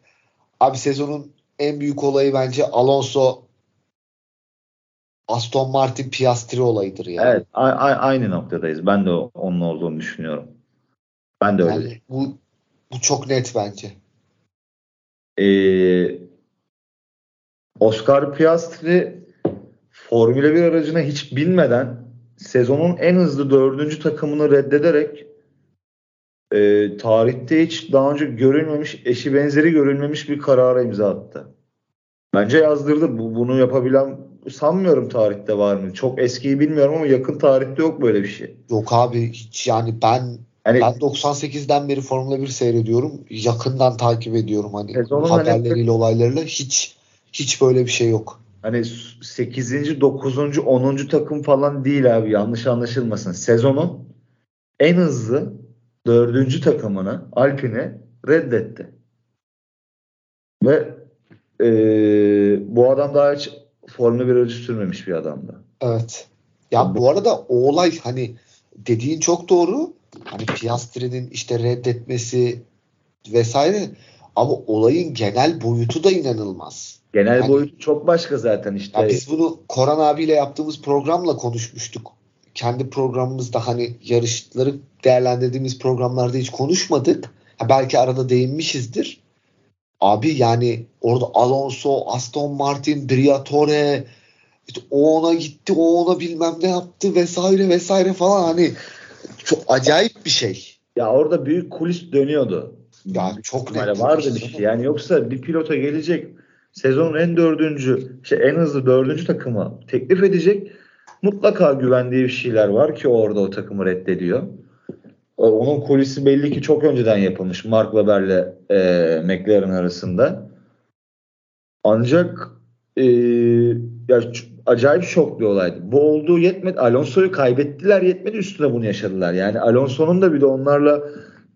abi sezonun en büyük olayı bence Alonso Aston Martin Piastri olayıdır ya.
Evet, a- a- aynı noktadayız. Ben de onun olduğunu düşünüyorum. Ben de öyle.
Yani bu bu çok net bence.
Ee, Oscar Piastri Formula 1 aracına hiç binmeden sezonun en hızlı dördüncü takımını reddederek e, tarihte hiç daha önce görülmemiş, eşi benzeri görülmemiş bir karara imza attı. Bence yazdırdı. Bu, bunu yapabilen sanmıyorum tarihte var mı? Çok eskiyi bilmiyorum ama yakın tarihte yok böyle bir şey.
Yok abi hiç yani ben
Hani
ben 98'den beri Formula 1 seyrediyorum. Yakından takip ediyorum hani
Sezonun hani-
haberleriyle olaylarıyla hiç hiç böyle bir şey yok.
Hani 8. 9. 10. takım falan değil abi yanlış anlaşılmasın. Sezonun en hızlı 4. takımını Alpine reddetti. Ve e, bu adam daha hiç Formula 1 aracı sürmemiş bir adamdı.
Evet. Ya bu arada o olay hani dediğin çok doğru. Hani Piastri'nin işte reddetmesi vesaire ama olayın genel boyutu da inanılmaz.
Genel
Yani-
boyutu çok başka zaten işte.
Ya biz bunu Koran abiyle yaptığımız programla konuşmuştuk. Kendi programımızda hani yarışları değerlendirdiğimiz programlarda hiç konuşmadık. Ha belki arada değinmişizdir. Abi yani orada Alonso, Aston Martin, Briatore işte o ona gitti, o ona bilmem ne yaptı vesaire vesaire falan hani çok acayip bir şey.
Ya orada büyük kulis dönüyordu.
Ya çok net.
Yani vardı bir şey. Yani yoksa bir pilota gelecek sezonun en dördüncü, şey en hızlı dördüncü takımı teklif edecek. Mutlaka güvendiği bir şeyler var ki orada o takımı reddediyor. O- Onun kulisi belli ki çok önceden yapılmış Mark Webber'le e, McLaren arasında. Ancak e, ya acayip şok bir olaydı. Bu olduğu yetmedi. Alonso'yu kaybettiler yetmedi üstüne bunu yaşadılar. Yani Alonso'nun da bir de onlarla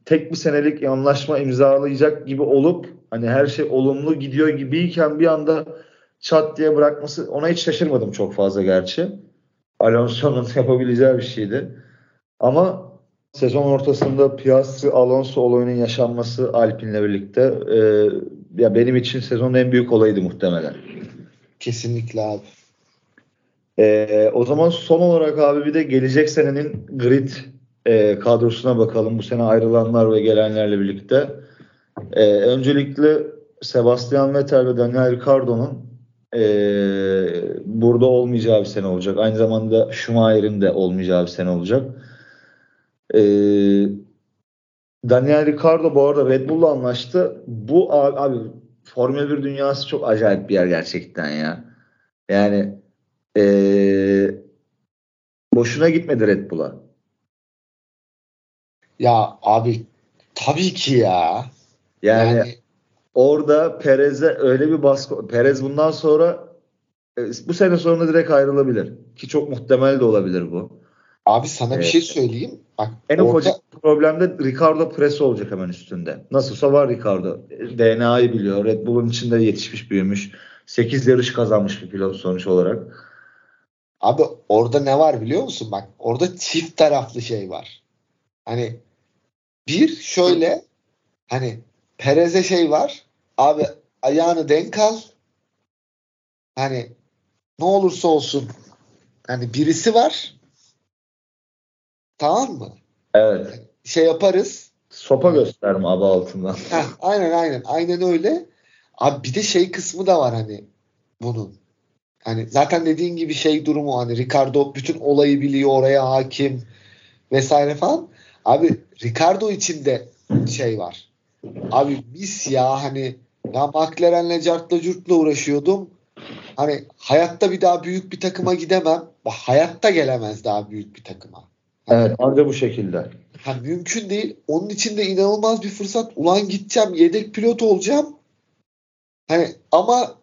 tek bir senelik anlaşma imzalayacak gibi olup hani her şey olumlu gidiyor gibiyken bir anda çat diye bırakması ona hiç şaşırmadım çok fazla gerçi. Alonso'nun yapabileceği bir şeydi. Ama sezon ortasında Piastri Alonso olayının yaşanması Alpine'le birlikte e, ya benim için sezonun en büyük olayıydı muhtemelen.
Kesinlikle abi.
Ee, o zaman son olarak abi bir de gelecek senenin grid e, kadrosuna bakalım. Bu sene ayrılanlar ve gelenlerle birlikte. Ee, öncelikle Sebastian Vettel ve Daniel Ricciardo'nun ee, burada olmayacağı bir sene olacak. Aynı zamanda Schumacher'in de olmayacağı bir sene olacak. Ee, Daniel Ricciardo bu arada Red Bull'la anlaştı. Bu abi, abi Formula 1 dünyası çok acayip bir yer gerçekten ya. Yani ee, boşuna gitmedi Red Bull'a.
Ya abi tabii ki ya.
Yani,
Yani
orada Perez'e öyle bir baskı Perez bundan sonra e, bu sene sonra direkt ayrılabilir. Ki çok muhtemel de olabilir bu.
Abi sana bir
Evet.
şey söyleyeyim. Bak
En
orada-
ufacık problem de Ricardo Presi olacak hemen üstünde. Nasılsa var Ricardo. DNA'yı biliyor. Red Bull'un içinde yetişmiş büyümüş. 8 yarış kazanmış bir pilot sonuç olarak.
Abi orada ne var biliyor musun? Bak orada çift taraflı şey var. Hani bir şöyle hani Perez'e şey var. Abi ayağını denk al. Hani ne olursa olsun hani birisi var. Tamam mı?
Evet.
Şey yaparız.
Sopa gösterme abi altından.
Heh, aynen aynen. Aynen öyle. Abi bir de şey kısmı da var hani bunun. Hani zaten dediğin gibi şey durumu hani Ricardo bütün olayı biliyor oraya hakim vesaire falan. Abi Ricardo için de şey var. Abi mis ya hani ya McLaren'le cartla curtla uğraşıyordum. Hani hayatta bir daha büyük bir takıma gidemem. Hayatta gelemez daha büyük bir takıma.
Evet ancak bu şekilde.
Ha, mümkün değil. Onun için de inanılmaz bir fırsat. Ulan gideceğim yedek pilot olacağım. Hani ama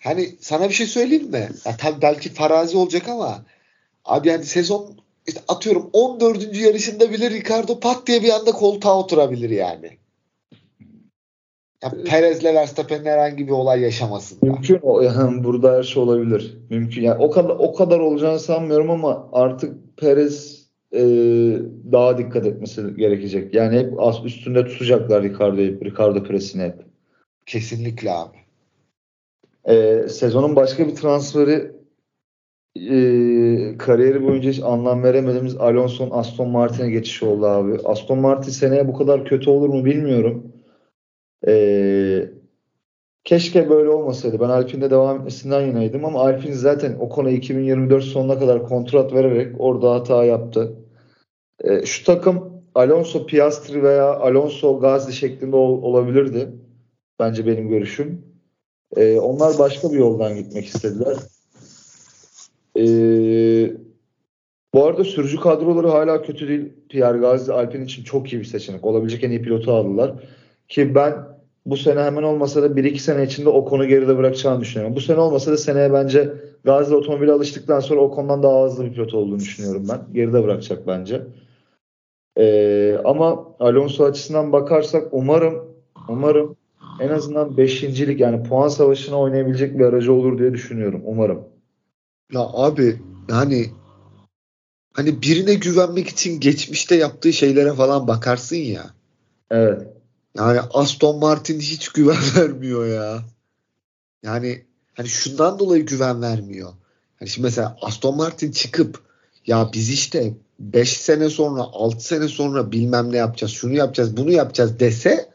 hani sana bir şey söyleyeyim mi? Ya tabii belki farazi olacak ama abi yani sezon işte atıyorum 14. yarışında bile Ricardo pat diye bir anda koltuğa oturabilir yani. Ya Perez'le Verstappen'in herhangi bir olay yaşamasın.
Mümkün o yani burada her şey olabilir. Mümkün yani o kadar o kadar olacağını sanmıyorum ama artık Perez e, daha dikkat etmesi gerekecek. Yani hep az üstünde tutacaklar Ricardo'yu, Ricardo Perez'ini hep.
Kesinlikle abi.
E, sezonun başka bir transferi e, kariyeri boyunca hiç anlam veremediğimiz Alonso'nun Aston Martin'e geçişi oldu abi. Aston Martin seneye bu kadar kötü olur mu bilmiyorum. E, keşke böyle olmasaydı. Ben Alpine'de devam etmesinden yanaydım ama Alpine zaten o konu 2024 sonuna kadar kontrat vererek orada hata yaptı. E, şu takım Alonso Piastri veya Alonso Gasly şeklinde ol- olabilirdi. Bence benim görüşüm. E, onlar başka bir yoldan gitmek istediler. E, bu arada sürücü kadroları hala kötü değil. Pierre Gasly Alpine için çok iyi bir seçenek. Olabilecek en iyi pilotu aldılar. Ki ben bu sene hemen olmasa da 1-2 sene içinde o konu geride bırakacağını düşünüyorum. Bu sene olmasa da seneye bence Gasly otomobile alıştıktan sonra o konudan daha hızlı bir pilot olduğunu düşünüyorum ben. Geride bırakacak bence. Ee, ama Alonso açısından bakarsak umarım umarım en azından beşincilik yani puan savaşına oynayabilecek bir aracı olur diye düşünüyorum. Umarım.
Ya abi yani hani birine güvenmek için geçmişte yaptığı şeylere falan bakarsın ya.
Evet.
Yani Aston Martin hiç güven vermiyor ya. Yani hani şundan dolayı güven vermiyor. Hani şimdi mesela Aston Martin çıkıp ya biz işte 5 sene sonra 6 sene sonra bilmem ne yapacağız şunu yapacağız bunu yapacağız dese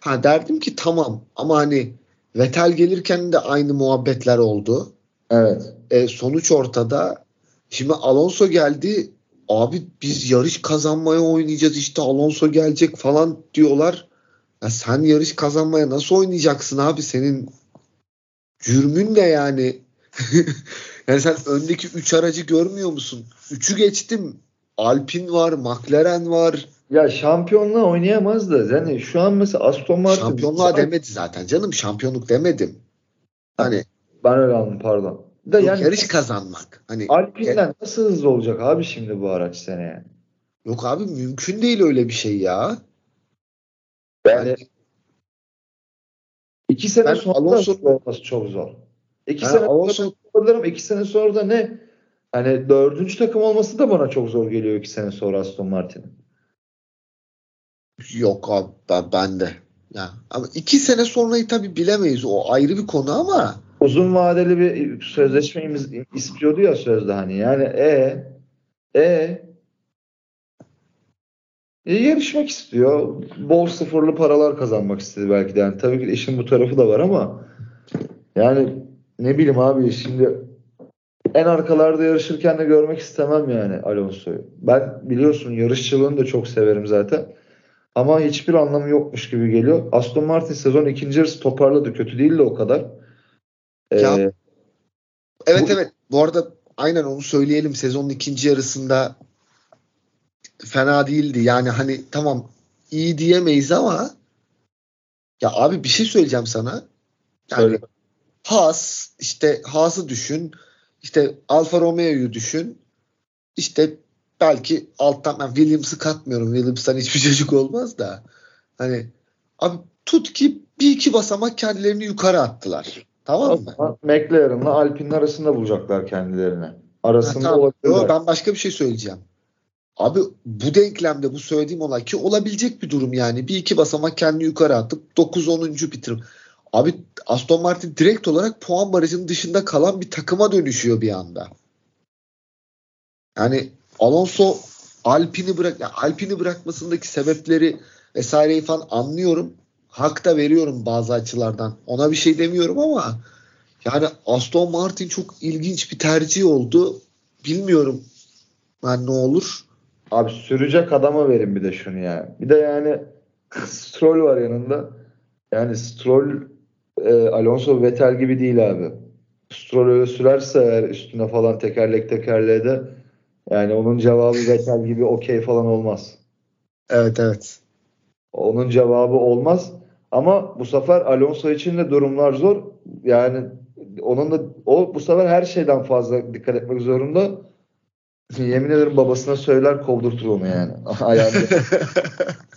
ha derdim ki tamam ama hani Vettel gelirken de aynı muhabbetler oldu.
Evet.
E, sonuç ortada. Şimdi Alonso geldi. Abi biz yarış kazanmaya oynayacağız işte Alonso gelecek falan diyorlar. Ya sen yarış kazanmaya nasıl oynayacaksın abi? Senin cürmün ne yani? yani sen öndeki 3 aracı görmüyor musun? 3'ü geçtim. Alpine var, McLaren var.
Ya şampiyonluğa oynayamaz da yani şu an mesela Aston Martin
Şampiyonluğa demedi zaten canım. Şampiyonluk demedim. Hani
ben öyle anladım pardon. Da
yok,
yani
yarış kazanmak. Hani
Alpine'den nasıl hızlı olacak abi şimdi bu araç seneye?
yok abi mümkün değil öyle bir şey ya.
Yani
Yani
iki sene
Ben
sonra
Alonso-
olması çok zor. İki
Ha,
sene
Alonso-
sonra iki sene sonra da ne? Hani dördüncü takım olması da bana çok zor geliyor iki sene sonra Aston Martin'in.
Yok abi ben, ben de. Ya, ama iki sene sonrayı tabii bilemeyiz. O ayrı bir konu ama
Uzun vadeli bir sözleşme imiz- istiyordu ya sözde hani. Yani e e e, yarışmak istiyor. Bol sıfırlı paralar kazanmak istedi belki de. Yani tabii ki işin bu tarafı da var ama yani ne bileyim abi şimdi en arkalarda yarışırken de görmek istemem yani Alonso'yu. Ben biliyorsun yarışçılığını da çok severim zaten. Ama hiçbir anlamı yokmuş gibi geliyor. Aston Martin sezon ikinci yarısı toparladı. Kötü değil de o kadar.
Ee, ya, evet bu, evet. Bu arada aynen onu söyleyelim. Sezonun ikinci yarısında fena değildi. Yani hani tamam iyi diyemeyiz ama ya abi bir şey söyleyeceğim sana. Yani Söyle. Haas işte Haas'ı düşün. İşte Alfa Romeo'yu düşün. İşte belki alttan ben Williams'ı katmıyorum. Williams'tan hiçbir çocuk olmaz da. Hani abi tut ki bir iki basamak kendilerini yukarı attılar. Tamam mı?
McLaren'la Alpine'in arasında bulacaklar kendilerini. Arasında ha,
tamam. Yo, ben başka bir şey söyleyeceğim. Abi bu denklemde bu söylediğim olay ki olabilecek bir durum yani. Bir iki basamak kendini yukarı atıp 9-10. bitirim. Abi Aston Martin direkt olarak puan barajının dışında kalan bir takıma dönüşüyor bir anda. Yani Alonso Alpini bırak yani Alpini bırakmasındaki sebepleri vesaireyi falan anlıyorum. Hak da veriyorum bazı açılardan. Ona bir şey demiyorum ama yani Aston Martin çok ilginç bir tercih oldu. Bilmiyorum ben ne olur.
Abi sürecek adama verin bir de şunu ya. Bir de yani Stroll var yanında. Yani Stroll e, Alonso Vettel gibi değil abi. Stroll öyle sürerse eğer üstüne falan tekerlek tekerleğe de yani onun cevabı Vettel gibi okey falan olmaz.
Evet evet.
Onun cevabı olmaz. Ama bu sefer Alonso için de durumlar zor. Yani onun da o bu sefer her şeyden fazla dikkat etmek zorunda. Yemin ederim babasına söyler kovdurtur onu yani. Ayağında.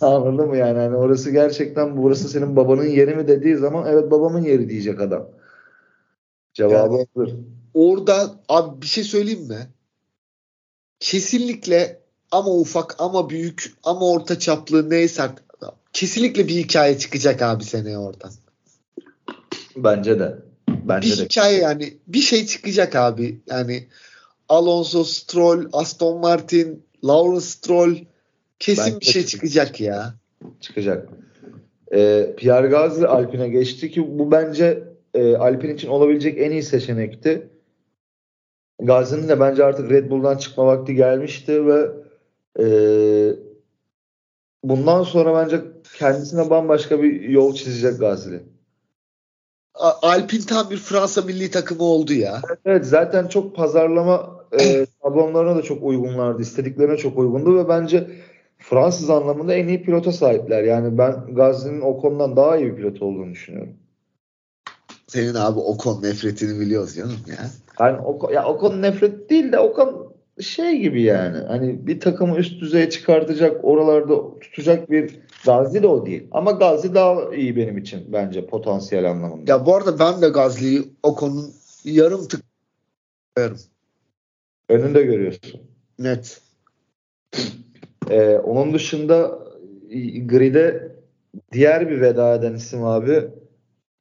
Anladın mı yani? yani? Orası gerçekten burası senin babanın yeri mi dediği zaman evet babamın yeri diyecek adam. Cevabı yani, olur.
Orada abi bir şey söyleyeyim mi? Kesinlikle ama ufak ama büyük ama orta çaplı neyse kesinlikle bir hikaye çıkacak abi seneye oradan.
Bence de. Bence
bir de. hikaye yani bir şey çıkacak abi. Yani Alonso Stroll, Aston Martin, Lawrence Stroll kesin ben bir şey çıkacak ya.
Çıkacak. Ee, Pierre Gasly Alpine geçti ki bu bence e, Alpine için olabilecek en iyi seçenekti. Gasly'nin de bence artık Red Bull'dan çıkma vakti gelmişti ve e, bundan sonra bence kendisine bambaşka bir yol çizecek Gasly.
Alpin tam bir Fransa milli takımı oldu ya.
Evet zaten çok pazarlama e, tablonlarına da çok uygunlardı. istediklerine çok uygundu ve bence Fransız anlamında en iyi pilota sahipler. Yani ben Gazi'nin o konudan daha iyi bir pilot olduğunu düşünüyorum.
Senin abi Ocon nefretini biliyoruz canım ya.
Yani Ocon, ya Ocon nefret değil de Ocon şey gibi yani. Hani bir takımı üst düzeye çıkartacak, oralarda tutacak bir Gazi de o değil. Ama Gazi daha iyi benim için bence potansiyel anlamında.
Ya bu arada ben de Gazi'yi Ocon'un yarım tık koyarım.
Önünde görüyorsun.
Net.
Ee, onun dışında Grid'e diğer bir veda eden isim abi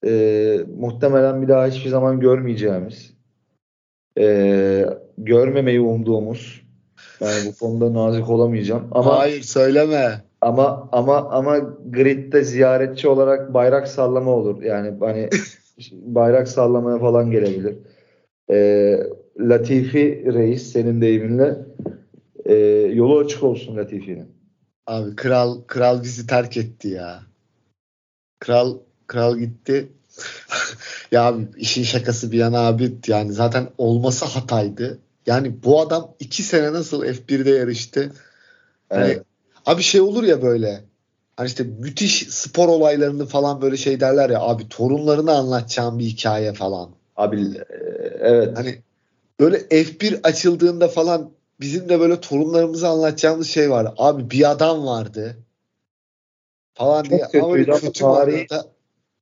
e, muhtemelen bir daha hiçbir zaman görmeyeceğimiz e, görmemeyi umduğumuz yani bu konuda nazik olamayacağım ama
hayır söyleme
ama ama ama gridde ziyaretçi olarak bayrak sallama olur yani hani bayrak sallamaya falan gelebilir e, Latifi Reis senin deyiminle e, yolu açık olsun Latifi'nin.
Abi kral kral bizi terk etti ya. Kral kral gitti. ya abi işin şakası bir yana abi yani zaten olması hataydı. Yani bu adam iki sene nasıl F1'de yarıştı. Hani evet. abi şey olur ya böyle. Hani işte müthiş spor olaylarını falan böyle şey derler ya abi torunlarını anlatacağım bir hikaye falan.
Abi e, evet.
Hani böyle F1 açıldığında falan bizim de böyle torunlarımıza anlatacağımız şey var. Abi bir adam vardı falan Çok diye. Ama böyle
kötü tarihi,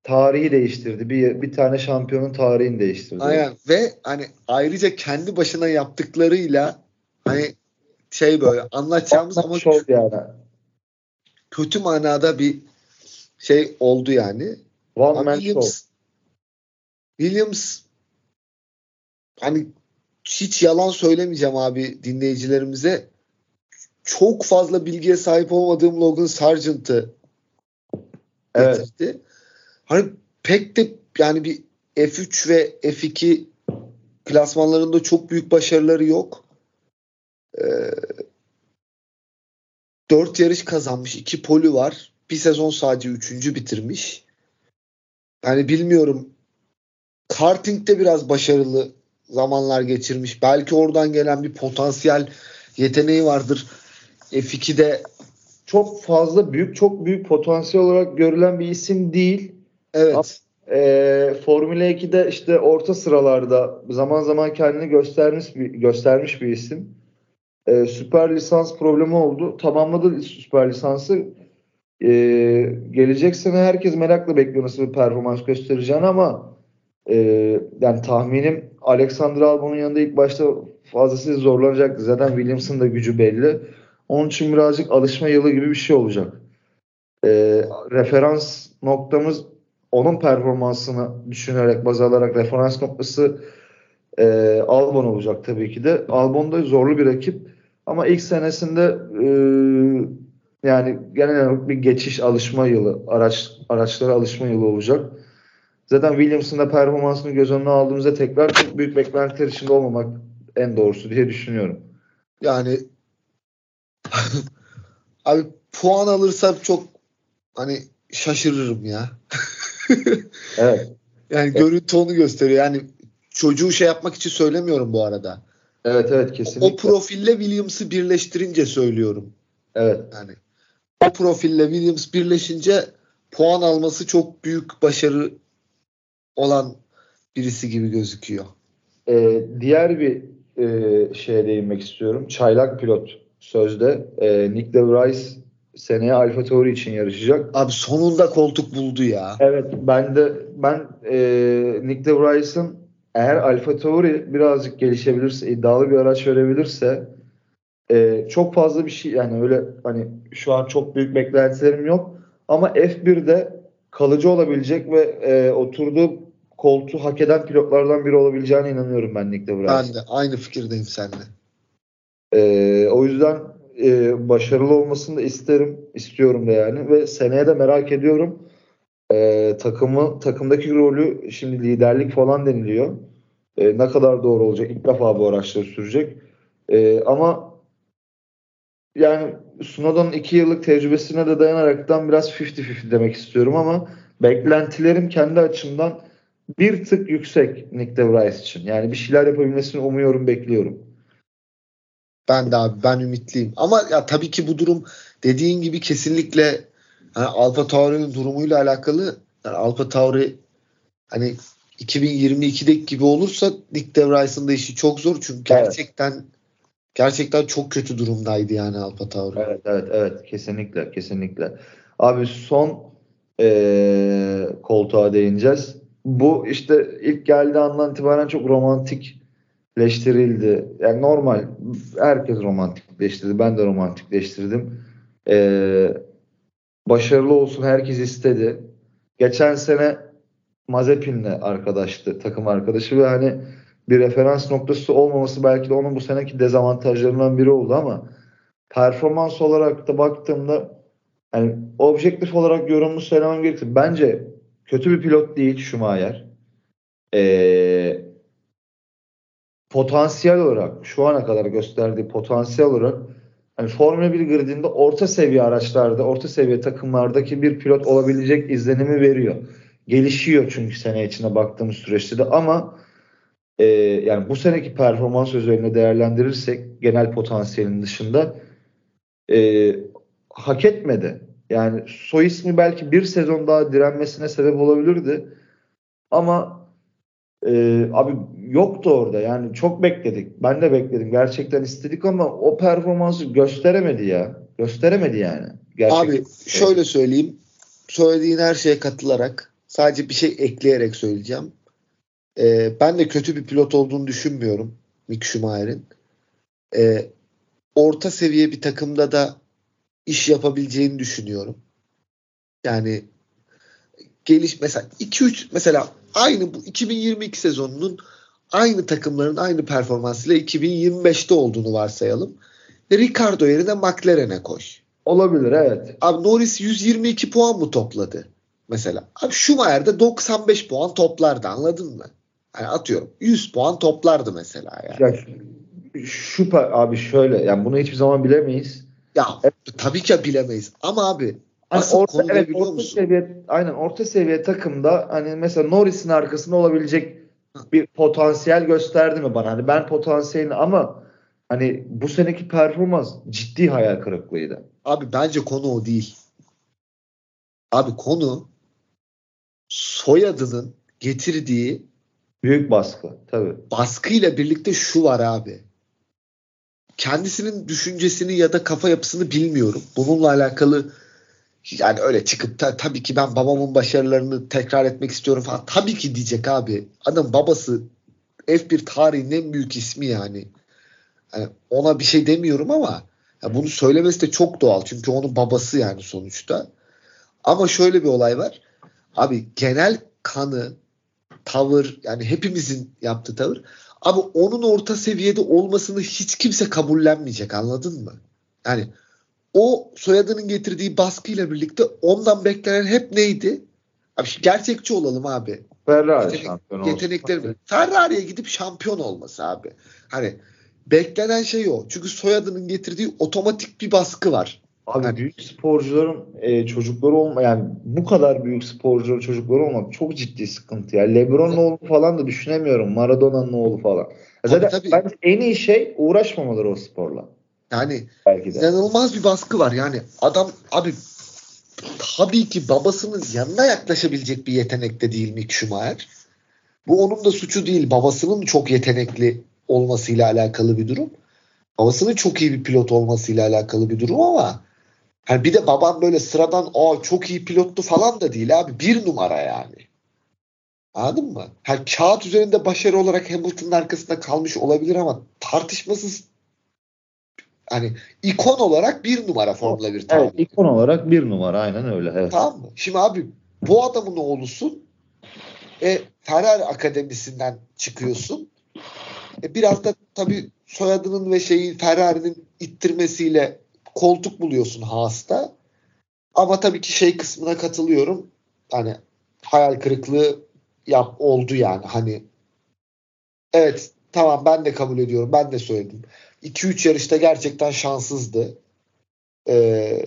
tarihi değiştirdi. Bir, bir tane şampiyonun tarihini değiştirdi.
Aynen ve hani ayrıca kendi başına yaptıklarıyla hani şey böyle anlatacağımız ama
kötü, yani.
kötü manada bir şey oldu yani.
One Williams, show.
Williams hani hiç yalan söylemeyeceğim abi dinleyicilerimize. Çok fazla bilgiye sahip olmadığım Logan Sargent'ı
evet.
Hani pek de yani bir F3 ve F2 klasmanlarında çok büyük başarıları yok. Ee, 4 yarış kazanmış. 2 poli var. Bir sezon sadece 3. bitirmiş. Yani bilmiyorum. Karting'de biraz başarılı zamanlar geçirmiş. Belki oradan gelen bir potansiyel yeteneği vardır. F2'de
çok fazla büyük, çok büyük potansiyel olarak görülen bir isim değil.
Evet.
E, Formula 2'de işte orta sıralarda zaman zaman kendini göstermiş bir, göstermiş bir isim. E, süper lisans problemi oldu. Tamamladı süper lisansı. E, gelecek sene herkes merakla bekliyor nasıl bir performans göstereceğini ama e, yani tahminim Alexander Albon'un yanında ilk başta fazlasıyla zorlanacaktı. Zaten Williams'ın da gücü belli. Onun için birazcık alışma yılı gibi bir şey olacak. E, referans noktamız onun performansını düşünerek baz alarak referans noktası e, Albon olacak tabii ki de. Albon da zorlu bir rakip ama ilk senesinde e, yani genel olarak bir geçiş alışma yılı, araç araçlara alışma yılı olacak. Zaten Williams'ın da performansını göz önüne aldığımızda tekrar çok büyük beklentiler içinde olmamak en doğrusu diye düşünüyorum.
Yani abi puan alırsa çok hani şaşırırım ya.
evet.
Yani evet. görüntü onu gösteriyor. Yani çocuğu şey yapmak için söylemiyorum bu arada.
Evet evet kesinlikle.
O profille Williams'ı birleştirince söylüyorum.
Evet.
Yani o profille Williams birleşince puan alması çok büyük başarı olan birisi gibi gözüküyor.
Ee, diğer bir e, şeye değinmek istiyorum. Çaylak pilot sözde. E, Nick De Vries seneye Alfa Tauri için yarışacak.
Abi sonunda koltuk buldu ya.
Evet ben de ben e, Nick De Vries'ın eğer Alfa Tauri birazcık gelişebilirse, iddialı bir araç verebilirse e, çok fazla bir şey yani öyle hani şu an çok büyük beklentilerim yok ama F1'de kalıcı olabilecek ve e, oturduğu koltuğu hak eden pilotlardan biri olabileceğine inanıyorum ben Nick De Vries.
Ben de aynı fikirdeyim seninle.
E, o yüzden e, başarılı olmasını da isterim, istiyorum da yani ve seneye de merak ediyorum. E, takımı takımdaki rolü şimdi liderlik falan deniliyor. E, ne kadar doğru olacak? İlk defa bu araçları sürecek. E, ama yani Sunoda'nın iki yıllık tecrübesine de dayanaraktan biraz 50-50 demek istiyorum ama beklentilerim kendi açımdan bir tık yüksek Nick De Vries için. Yani bir şeyler yapabilmesini umuyorum, bekliyorum.
Ben de abi ben ümitliyim. Ama ya tabii ki bu durum dediğin gibi kesinlikle yani Alfa Tauri'nin durumuyla alakalı. Yani Alfa Tauri hani 2022'deki gibi olursa Nick De Vries'ın da işi çok zor çünkü gerçekten evet. gerçekten çok kötü durumdaydı yani Alfa Tauri.
Evet evet evet kesinlikle kesinlikle. Abi son ee, koltuğa değineceğiz. Bu işte ilk geldiği andan itibaren çok romantik romantikleştirildi. Yani normal herkes romantikleştirdi. Ben de romantikleştirdim. Ee, başarılı olsun herkes istedi. Geçen sene Mazepin'le arkadaştı, takım arkadaşı ve hani bir referans noktası olmaması belki de onun bu seneki dezavantajlarından biri oldu ama performans olarak da baktığımda yani objektif olarak yorumunu söylemem gerekir. Bence kötü bir pilot değil Schumacher. Ee, potansiyel olarak şu ana kadar gösterdiği potansiyel olarak hani Formula 1 gridinde orta seviye araçlarda, orta seviye takımlardaki bir pilot olabilecek izlenimi veriyor. Gelişiyor çünkü sene içinde baktığımız süreçte de ama e, yani bu seneki performans üzerine değerlendirirsek genel potansiyelin dışında e, hak etmedi. Yani soy ismi belki bir sezon daha direnmesine sebep olabilirdi. Ama e, abi yoktu orada. Yani çok bekledik. Ben de bekledim. Gerçekten istedik ama o performansı gösteremedi ya. Gösteremedi yani.
Gerçekten. Abi şöyle söyleyeyim. Söylediğin her şeye katılarak sadece bir şey ekleyerek söyleyeceğim. Ee, ben de kötü bir pilot olduğunu düşünmüyorum Mick Schumacher'in. Ee, orta seviye bir takımda da iş yapabileceğini düşünüyorum. Yani geliş mesela 2-3 mesela aynı bu 2022 sezonunun aynı takımların aynı performansıyla 2025'te olduğunu varsayalım. Ricardo yerine McLaren'e koş.
Olabilir evet.
Abi Norris 122 puan mı topladı? mesela. Abi Schumacher'de 95 puan toplardı anladın mı? Yani atıyorum 100 puan toplardı mesela yani.
Ya, şu abi şöyle yani bunu hiçbir zaman bilemeyiz.
Ya evet. Tabii ki bilemeyiz ama abi
Hani orta, evet, orta musun? seviye aynen orta seviye takımda hani mesela Norris'in arkasında olabilecek bir potansiyel gösterdi mi bana? Hani ben potansiyelini ama hani bu seneki performans ciddi hayal kırıklığıydı.
Abi bence konu o değil. Abi konu soyadının getirdiği
büyük baskı tabii.
Baskıyla birlikte şu var abi. Kendisinin düşüncesini ya da kafa yapısını bilmiyorum. Bununla alakalı yani öyle çıkıp da tabii ki ben babamın başarılarını tekrar etmek istiyorum falan. Tabii ki diyecek abi. Adam babası F1 tarihinin en büyük ismi yani. yani ona bir şey demiyorum ama ya bunu söylemesi de çok doğal. Çünkü onun babası yani sonuçta. Ama şöyle bir olay var. Abi genel kanı, tavır yani hepimizin yaptığı tavır. Abi onun orta seviyede olmasını hiç kimse kabullenmeyecek anladın mı? Yani o soyadının getirdiği baskıyla birlikte ondan beklenen hep neydi? Abi gerçekçi olalım abi.
Ferrari Yetenek, şampiyon
yetenekleri Ferrari'ye gidip şampiyon olması abi. Hani beklenen şey o. Çünkü soyadının getirdiği otomatik bir baskı var.
Abi yani, büyük sporcuların e, çocukları olma yani bu kadar büyük sporcuların çocukları olmak çok ciddi sıkıntı ya. LeBron'un oğlu falan da düşünemiyorum. Maradona'nın oğlu falan. Zaten tabii, tabii. bence en iyi şey uğraşmamaları o sporla.
Yani Belki de. inanılmaz bir baskı var. Yani adam abi tabii ki babasının yanına yaklaşabilecek bir yetenekte değil Mick Schumacher. Bu onun da suçu değil. Babasının çok yetenekli olmasıyla alakalı bir durum. Babasının çok iyi bir pilot olmasıyla alakalı bir durum ama hani bir de babam böyle sıradan o çok iyi pilottu falan da değil abi. Bir numara yani. Anladın mı? Ha, kağıt üzerinde başarı olarak Hamilton'ın arkasında kalmış olabilir ama tartışmasız hani ikon olarak bir numara Formula 1
tamam. Evet ikon olarak bir numara aynen öyle. Evet.
Tamam mı? Şimdi abi bu adamın oğlusun. E, Ferrari Akademisi'nden çıkıyorsun. E, biraz da tabii soyadının ve şeyi Ferrari'nin ittirmesiyle koltuk buluyorsun Haas'ta. Ama tabii ki şey kısmına katılıyorum. Hani hayal kırıklığı yap oldu yani. Hani evet tamam ben de kabul ediyorum. Ben de söyledim. 2-3 yarışta gerçekten şanssızdı. Ee,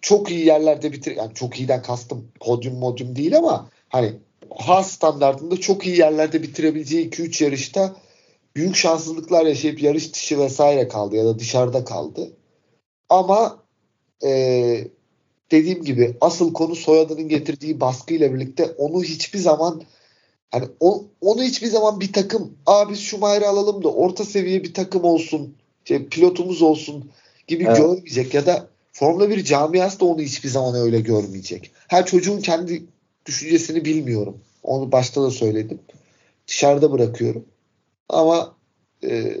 çok iyi yerlerde bitir yani çok iyiden kastım podyum modyum değil ama hani Haas standartında çok iyi yerlerde bitirebileceği 2-3 yarışta büyük şanssızlıklar yaşayıp yarış dışı vesaire kaldı ya da dışarıda kaldı. Ama e, dediğim gibi asıl konu soyadının getirdiği baskıyla birlikte onu hiçbir zaman hani o, onu hiçbir zaman bir takım abi şu Schumacher'ı alalım da orta seviye bir takım olsun şey, pilotumuz olsun gibi evet. görmeyecek ya da Formula 1 camiası da onu hiçbir zaman öyle görmeyecek. Her çocuğun kendi düşüncesini bilmiyorum. Onu başta da söyledim. Dışarıda bırakıyorum. Ama e,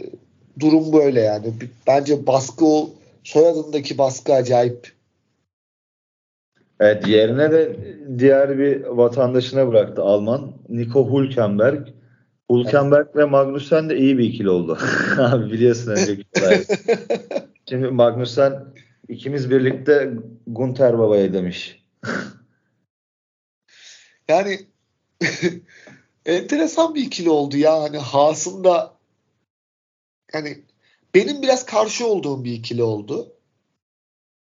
durum böyle yani. Bence baskı o soyadındaki baskı acayip.
Evet yerine de diğer bir vatandaşına bıraktı Alman. Nico Hülkenberg. Hülkenberg evet. ve Magnussen de iyi bir ikili oldu. Abi biliyorsun önceki Şimdi Magnussen ikimiz birlikte Gunter Baba'ya demiş.
yani enteresan bir ikili oldu ya. Hani Haas'ın da yani benim biraz karşı olduğum bir ikili oldu.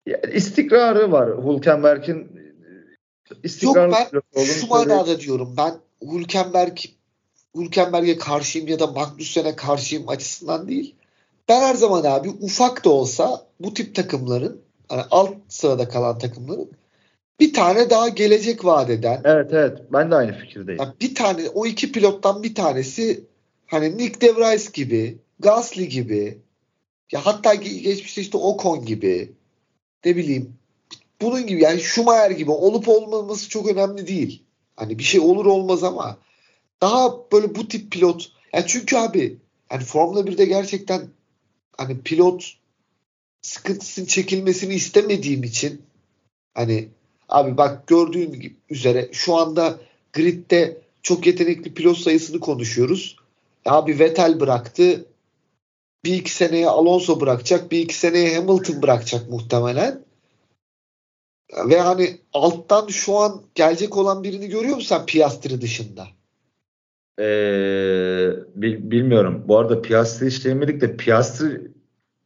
Ya, istikrarı var Hülkenberg'in
istikrarlı Yok ben şu manada diyorum. Ben Hülkenberg Hülkenberg'e karşıyım ya da Magnussen'e karşıyım açısından değil. Ben her zaman abi ufak da olsa bu tip takımların hani alt sırada kalan takımların bir tane daha gelecek vaat eden.
Evet evet ben de aynı fikirdeyim.
Yani bir tane o iki pilottan bir tanesi hani Nick DeVries gibi, Gasly gibi ya hatta geçmişte işte Ocon gibi ne bileyim bunun gibi yani Schumacher gibi olup olmaması çok önemli değil. Hani bir şey olur olmaz ama daha böyle bu tip pilot yani çünkü abi hani Formula 1'de gerçekten hani pilot sıkıntısının çekilmesini istemediğim için hani abi bak gördüğün üzere şu anda gridde çok yetenekli pilot sayısını konuşuyoruz. Abi Vettel bıraktı. Bir iki seneye Alonso bırakacak. Bir iki seneye Hamilton bırakacak muhtemelen. Ve hani alttan şu an gelecek olan birini görüyor musun sen Piastri dışında?
Ee, bil- bilmiyorum. Bu arada Piastri işleyemedik de Piastri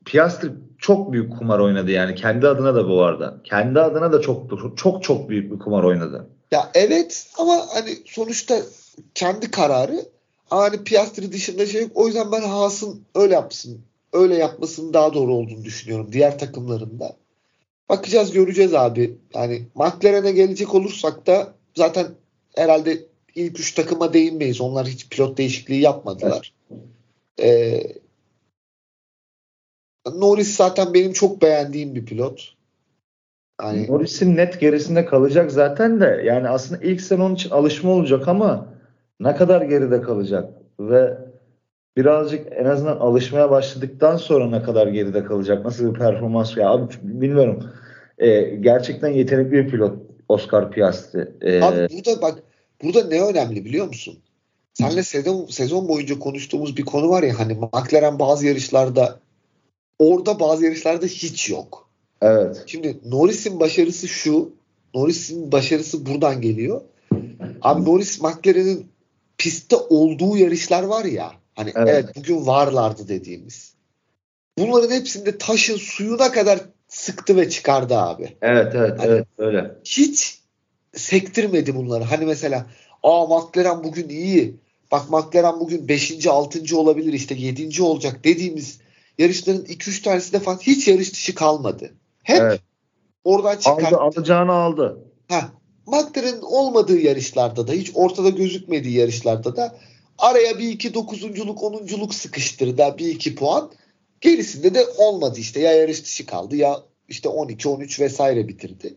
Piastri çok büyük kumar oynadı yani. Kendi adına da bu arada. Kendi adına da çok çok çok büyük bir kumar oynadı.
Ya evet ama hani sonuçta kendi kararı hani Piastri dışında şey yok. O yüzden ben Haas'ın öyle yapsın. Öyle yapmasının daha doğru olduğunu düşünüyorum. Diğer takımlarında. Bakacağız göreceğiz abi. Yani McLaren'e gelecek olursak da zaten herhalde ilk üç takıma değinmeyiz. Onlar hiç pilot değişikliği yapmadılar. Ee, Norris zaten benim çok beğendiğim bir pilot.
Yani, Norris'in net gerisinde kalacak zaten de yani aslında ilk sene onun için alışma olacak ama ne kadar geride kalacak ve birazcık en azından alışmaya başladıktan sonra ne kadar geride kalacak nasıl bir performans ya abi bilmiyorum ee, gerçekten yetenekli bir pilot Oscar Piastri.
Ee, abi burada bak burada ne önemli biliyor musun? Senle sezon, sezon boyunca konuştuğumuz bir konu var ya hani McLaren bazı yarışlarda orada bazı yarışlarda hiç yok.
Evet.
Şimdi Norris'in başarısı şu. Norris'in başarısı buradan geliyor. Abi Norris McLaren'in pistte olduğu yarışlar var ya. Hani evet. evet bugün varlardı dediğimiz. Bunların hepsinde taşın suyuna kadar sıktı ve çıkardı abi.
Evet evet hani evet öyle.
Hiç sektirmedi bunları. Hani mesela aa McLaren bugün iyi. Bak McLaren bugün 5. 6. olabilir işte 7. olacak dediğimiz yarışların 2-3 tanesi de falan hiç yarış dışı kalmadı. Hep evet. oradan çıkarttı.
Aldı, alacağını aldı.
Ha, McLaren'in olmadığı yarışlarda da hiç ortada gözükmediği yarışlarda da araya bir iki dokuzunculuk onunculuk sıkıştırdı bir iki puan. Gerisinde de olmadı işte ya yarış dışı kaldı ya işte 12 13 vesaire bitirdi.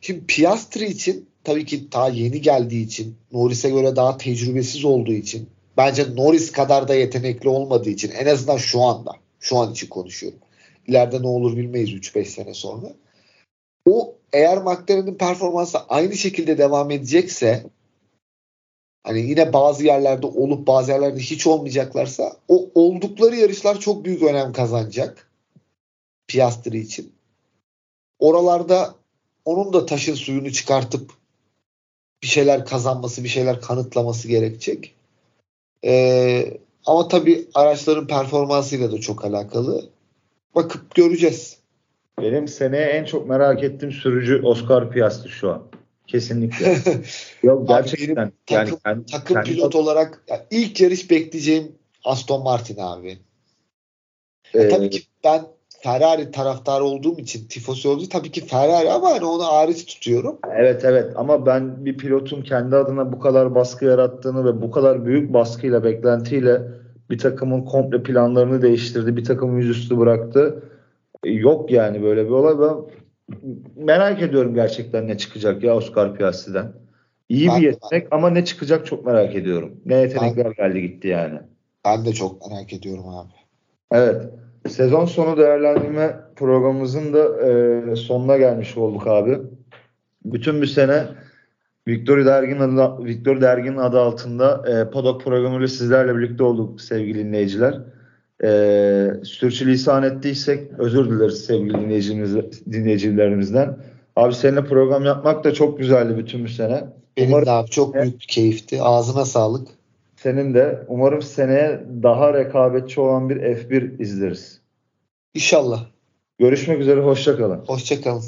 Şimdi Piastri için tabii ki daha yeni geldiği için Norris'e göre daha tecrübesiz olduğu için bence Norris kadar da yetenekli olmadığı için en azından şu anda şu an için konuşuyorum. İleride ne olur bilmeyiz 3-5 sene sonra. Eğer McLaren'in performansı aynı şekilde devam edecekse hani yine bazı yerlerde olup bazı yerlerde hiç olmayacaklarsa o oldukları yarışlar çok büyük önem kazanacak Piastri için. Oralarda onun da taşın suyunu çıkartıp bir şeyler kazanması, bir şeyler kanıtlaması gerekecek. Ee, ama tabii araçların performansıyla da çok alakalı. Bakıp göreceğiz.
Benim seneye en çok merak ettiğim sürücü Oscar Piastri şu an. Kesinlikle. Yok gerçekten.
Abi takım, yani takım kendi, pilot kendi... olarak yani ilk yarış bekleyeceğim Aston Martin abi. Ee, tabii ki ben Ferrari taraftarı olduğum için tifosi olduğu tabii ki Ferrari ama hani onu hariç tutuyorum.
Evet evet ama ben bir pilotun kendi adına bu kadar baskı yarattığını ve bu kadar büyük baskıyla beklentiyle bir takımın komple planlarını değiştirdi. Bir takımı yüzüstü bıraktı. E, yok yani böyle bir olay. Ben merak ediyorum gerçekten ne çıkacak ya Oscar Piastri'den. İyi ben bir yetenek de, ama ne çıkacak çok merak ediyorum. Ne yetenekler ben, geldi gitti yani.
Ben de çok merak ediyorum abi.
Evet. Sezon sonu değerlendirme programımızın da e, sonuna gelmiş olduk abi. Bütün bir sene Victor Dergin adı, Victor Dergin adı altında e, Podok programıyla sizlerle birlikte olduk sevgili dinleyiciler. E, sürçülisan ettiysek özür dileriz sevgili dinleyicimiz, dinleyicilerimizden. Abi seninle program yapmak da çok güzeldi bütün bir sene.
Benim Umarım, de abi çok büyük bir keyifti. Ağzına sağlık.
Senin de. Umarım seneye daha rekabetçi olan bir F1 izleriz.
İnşallah.
Görüşmek üzere. Hoşçakalın.
Hoşçakalın.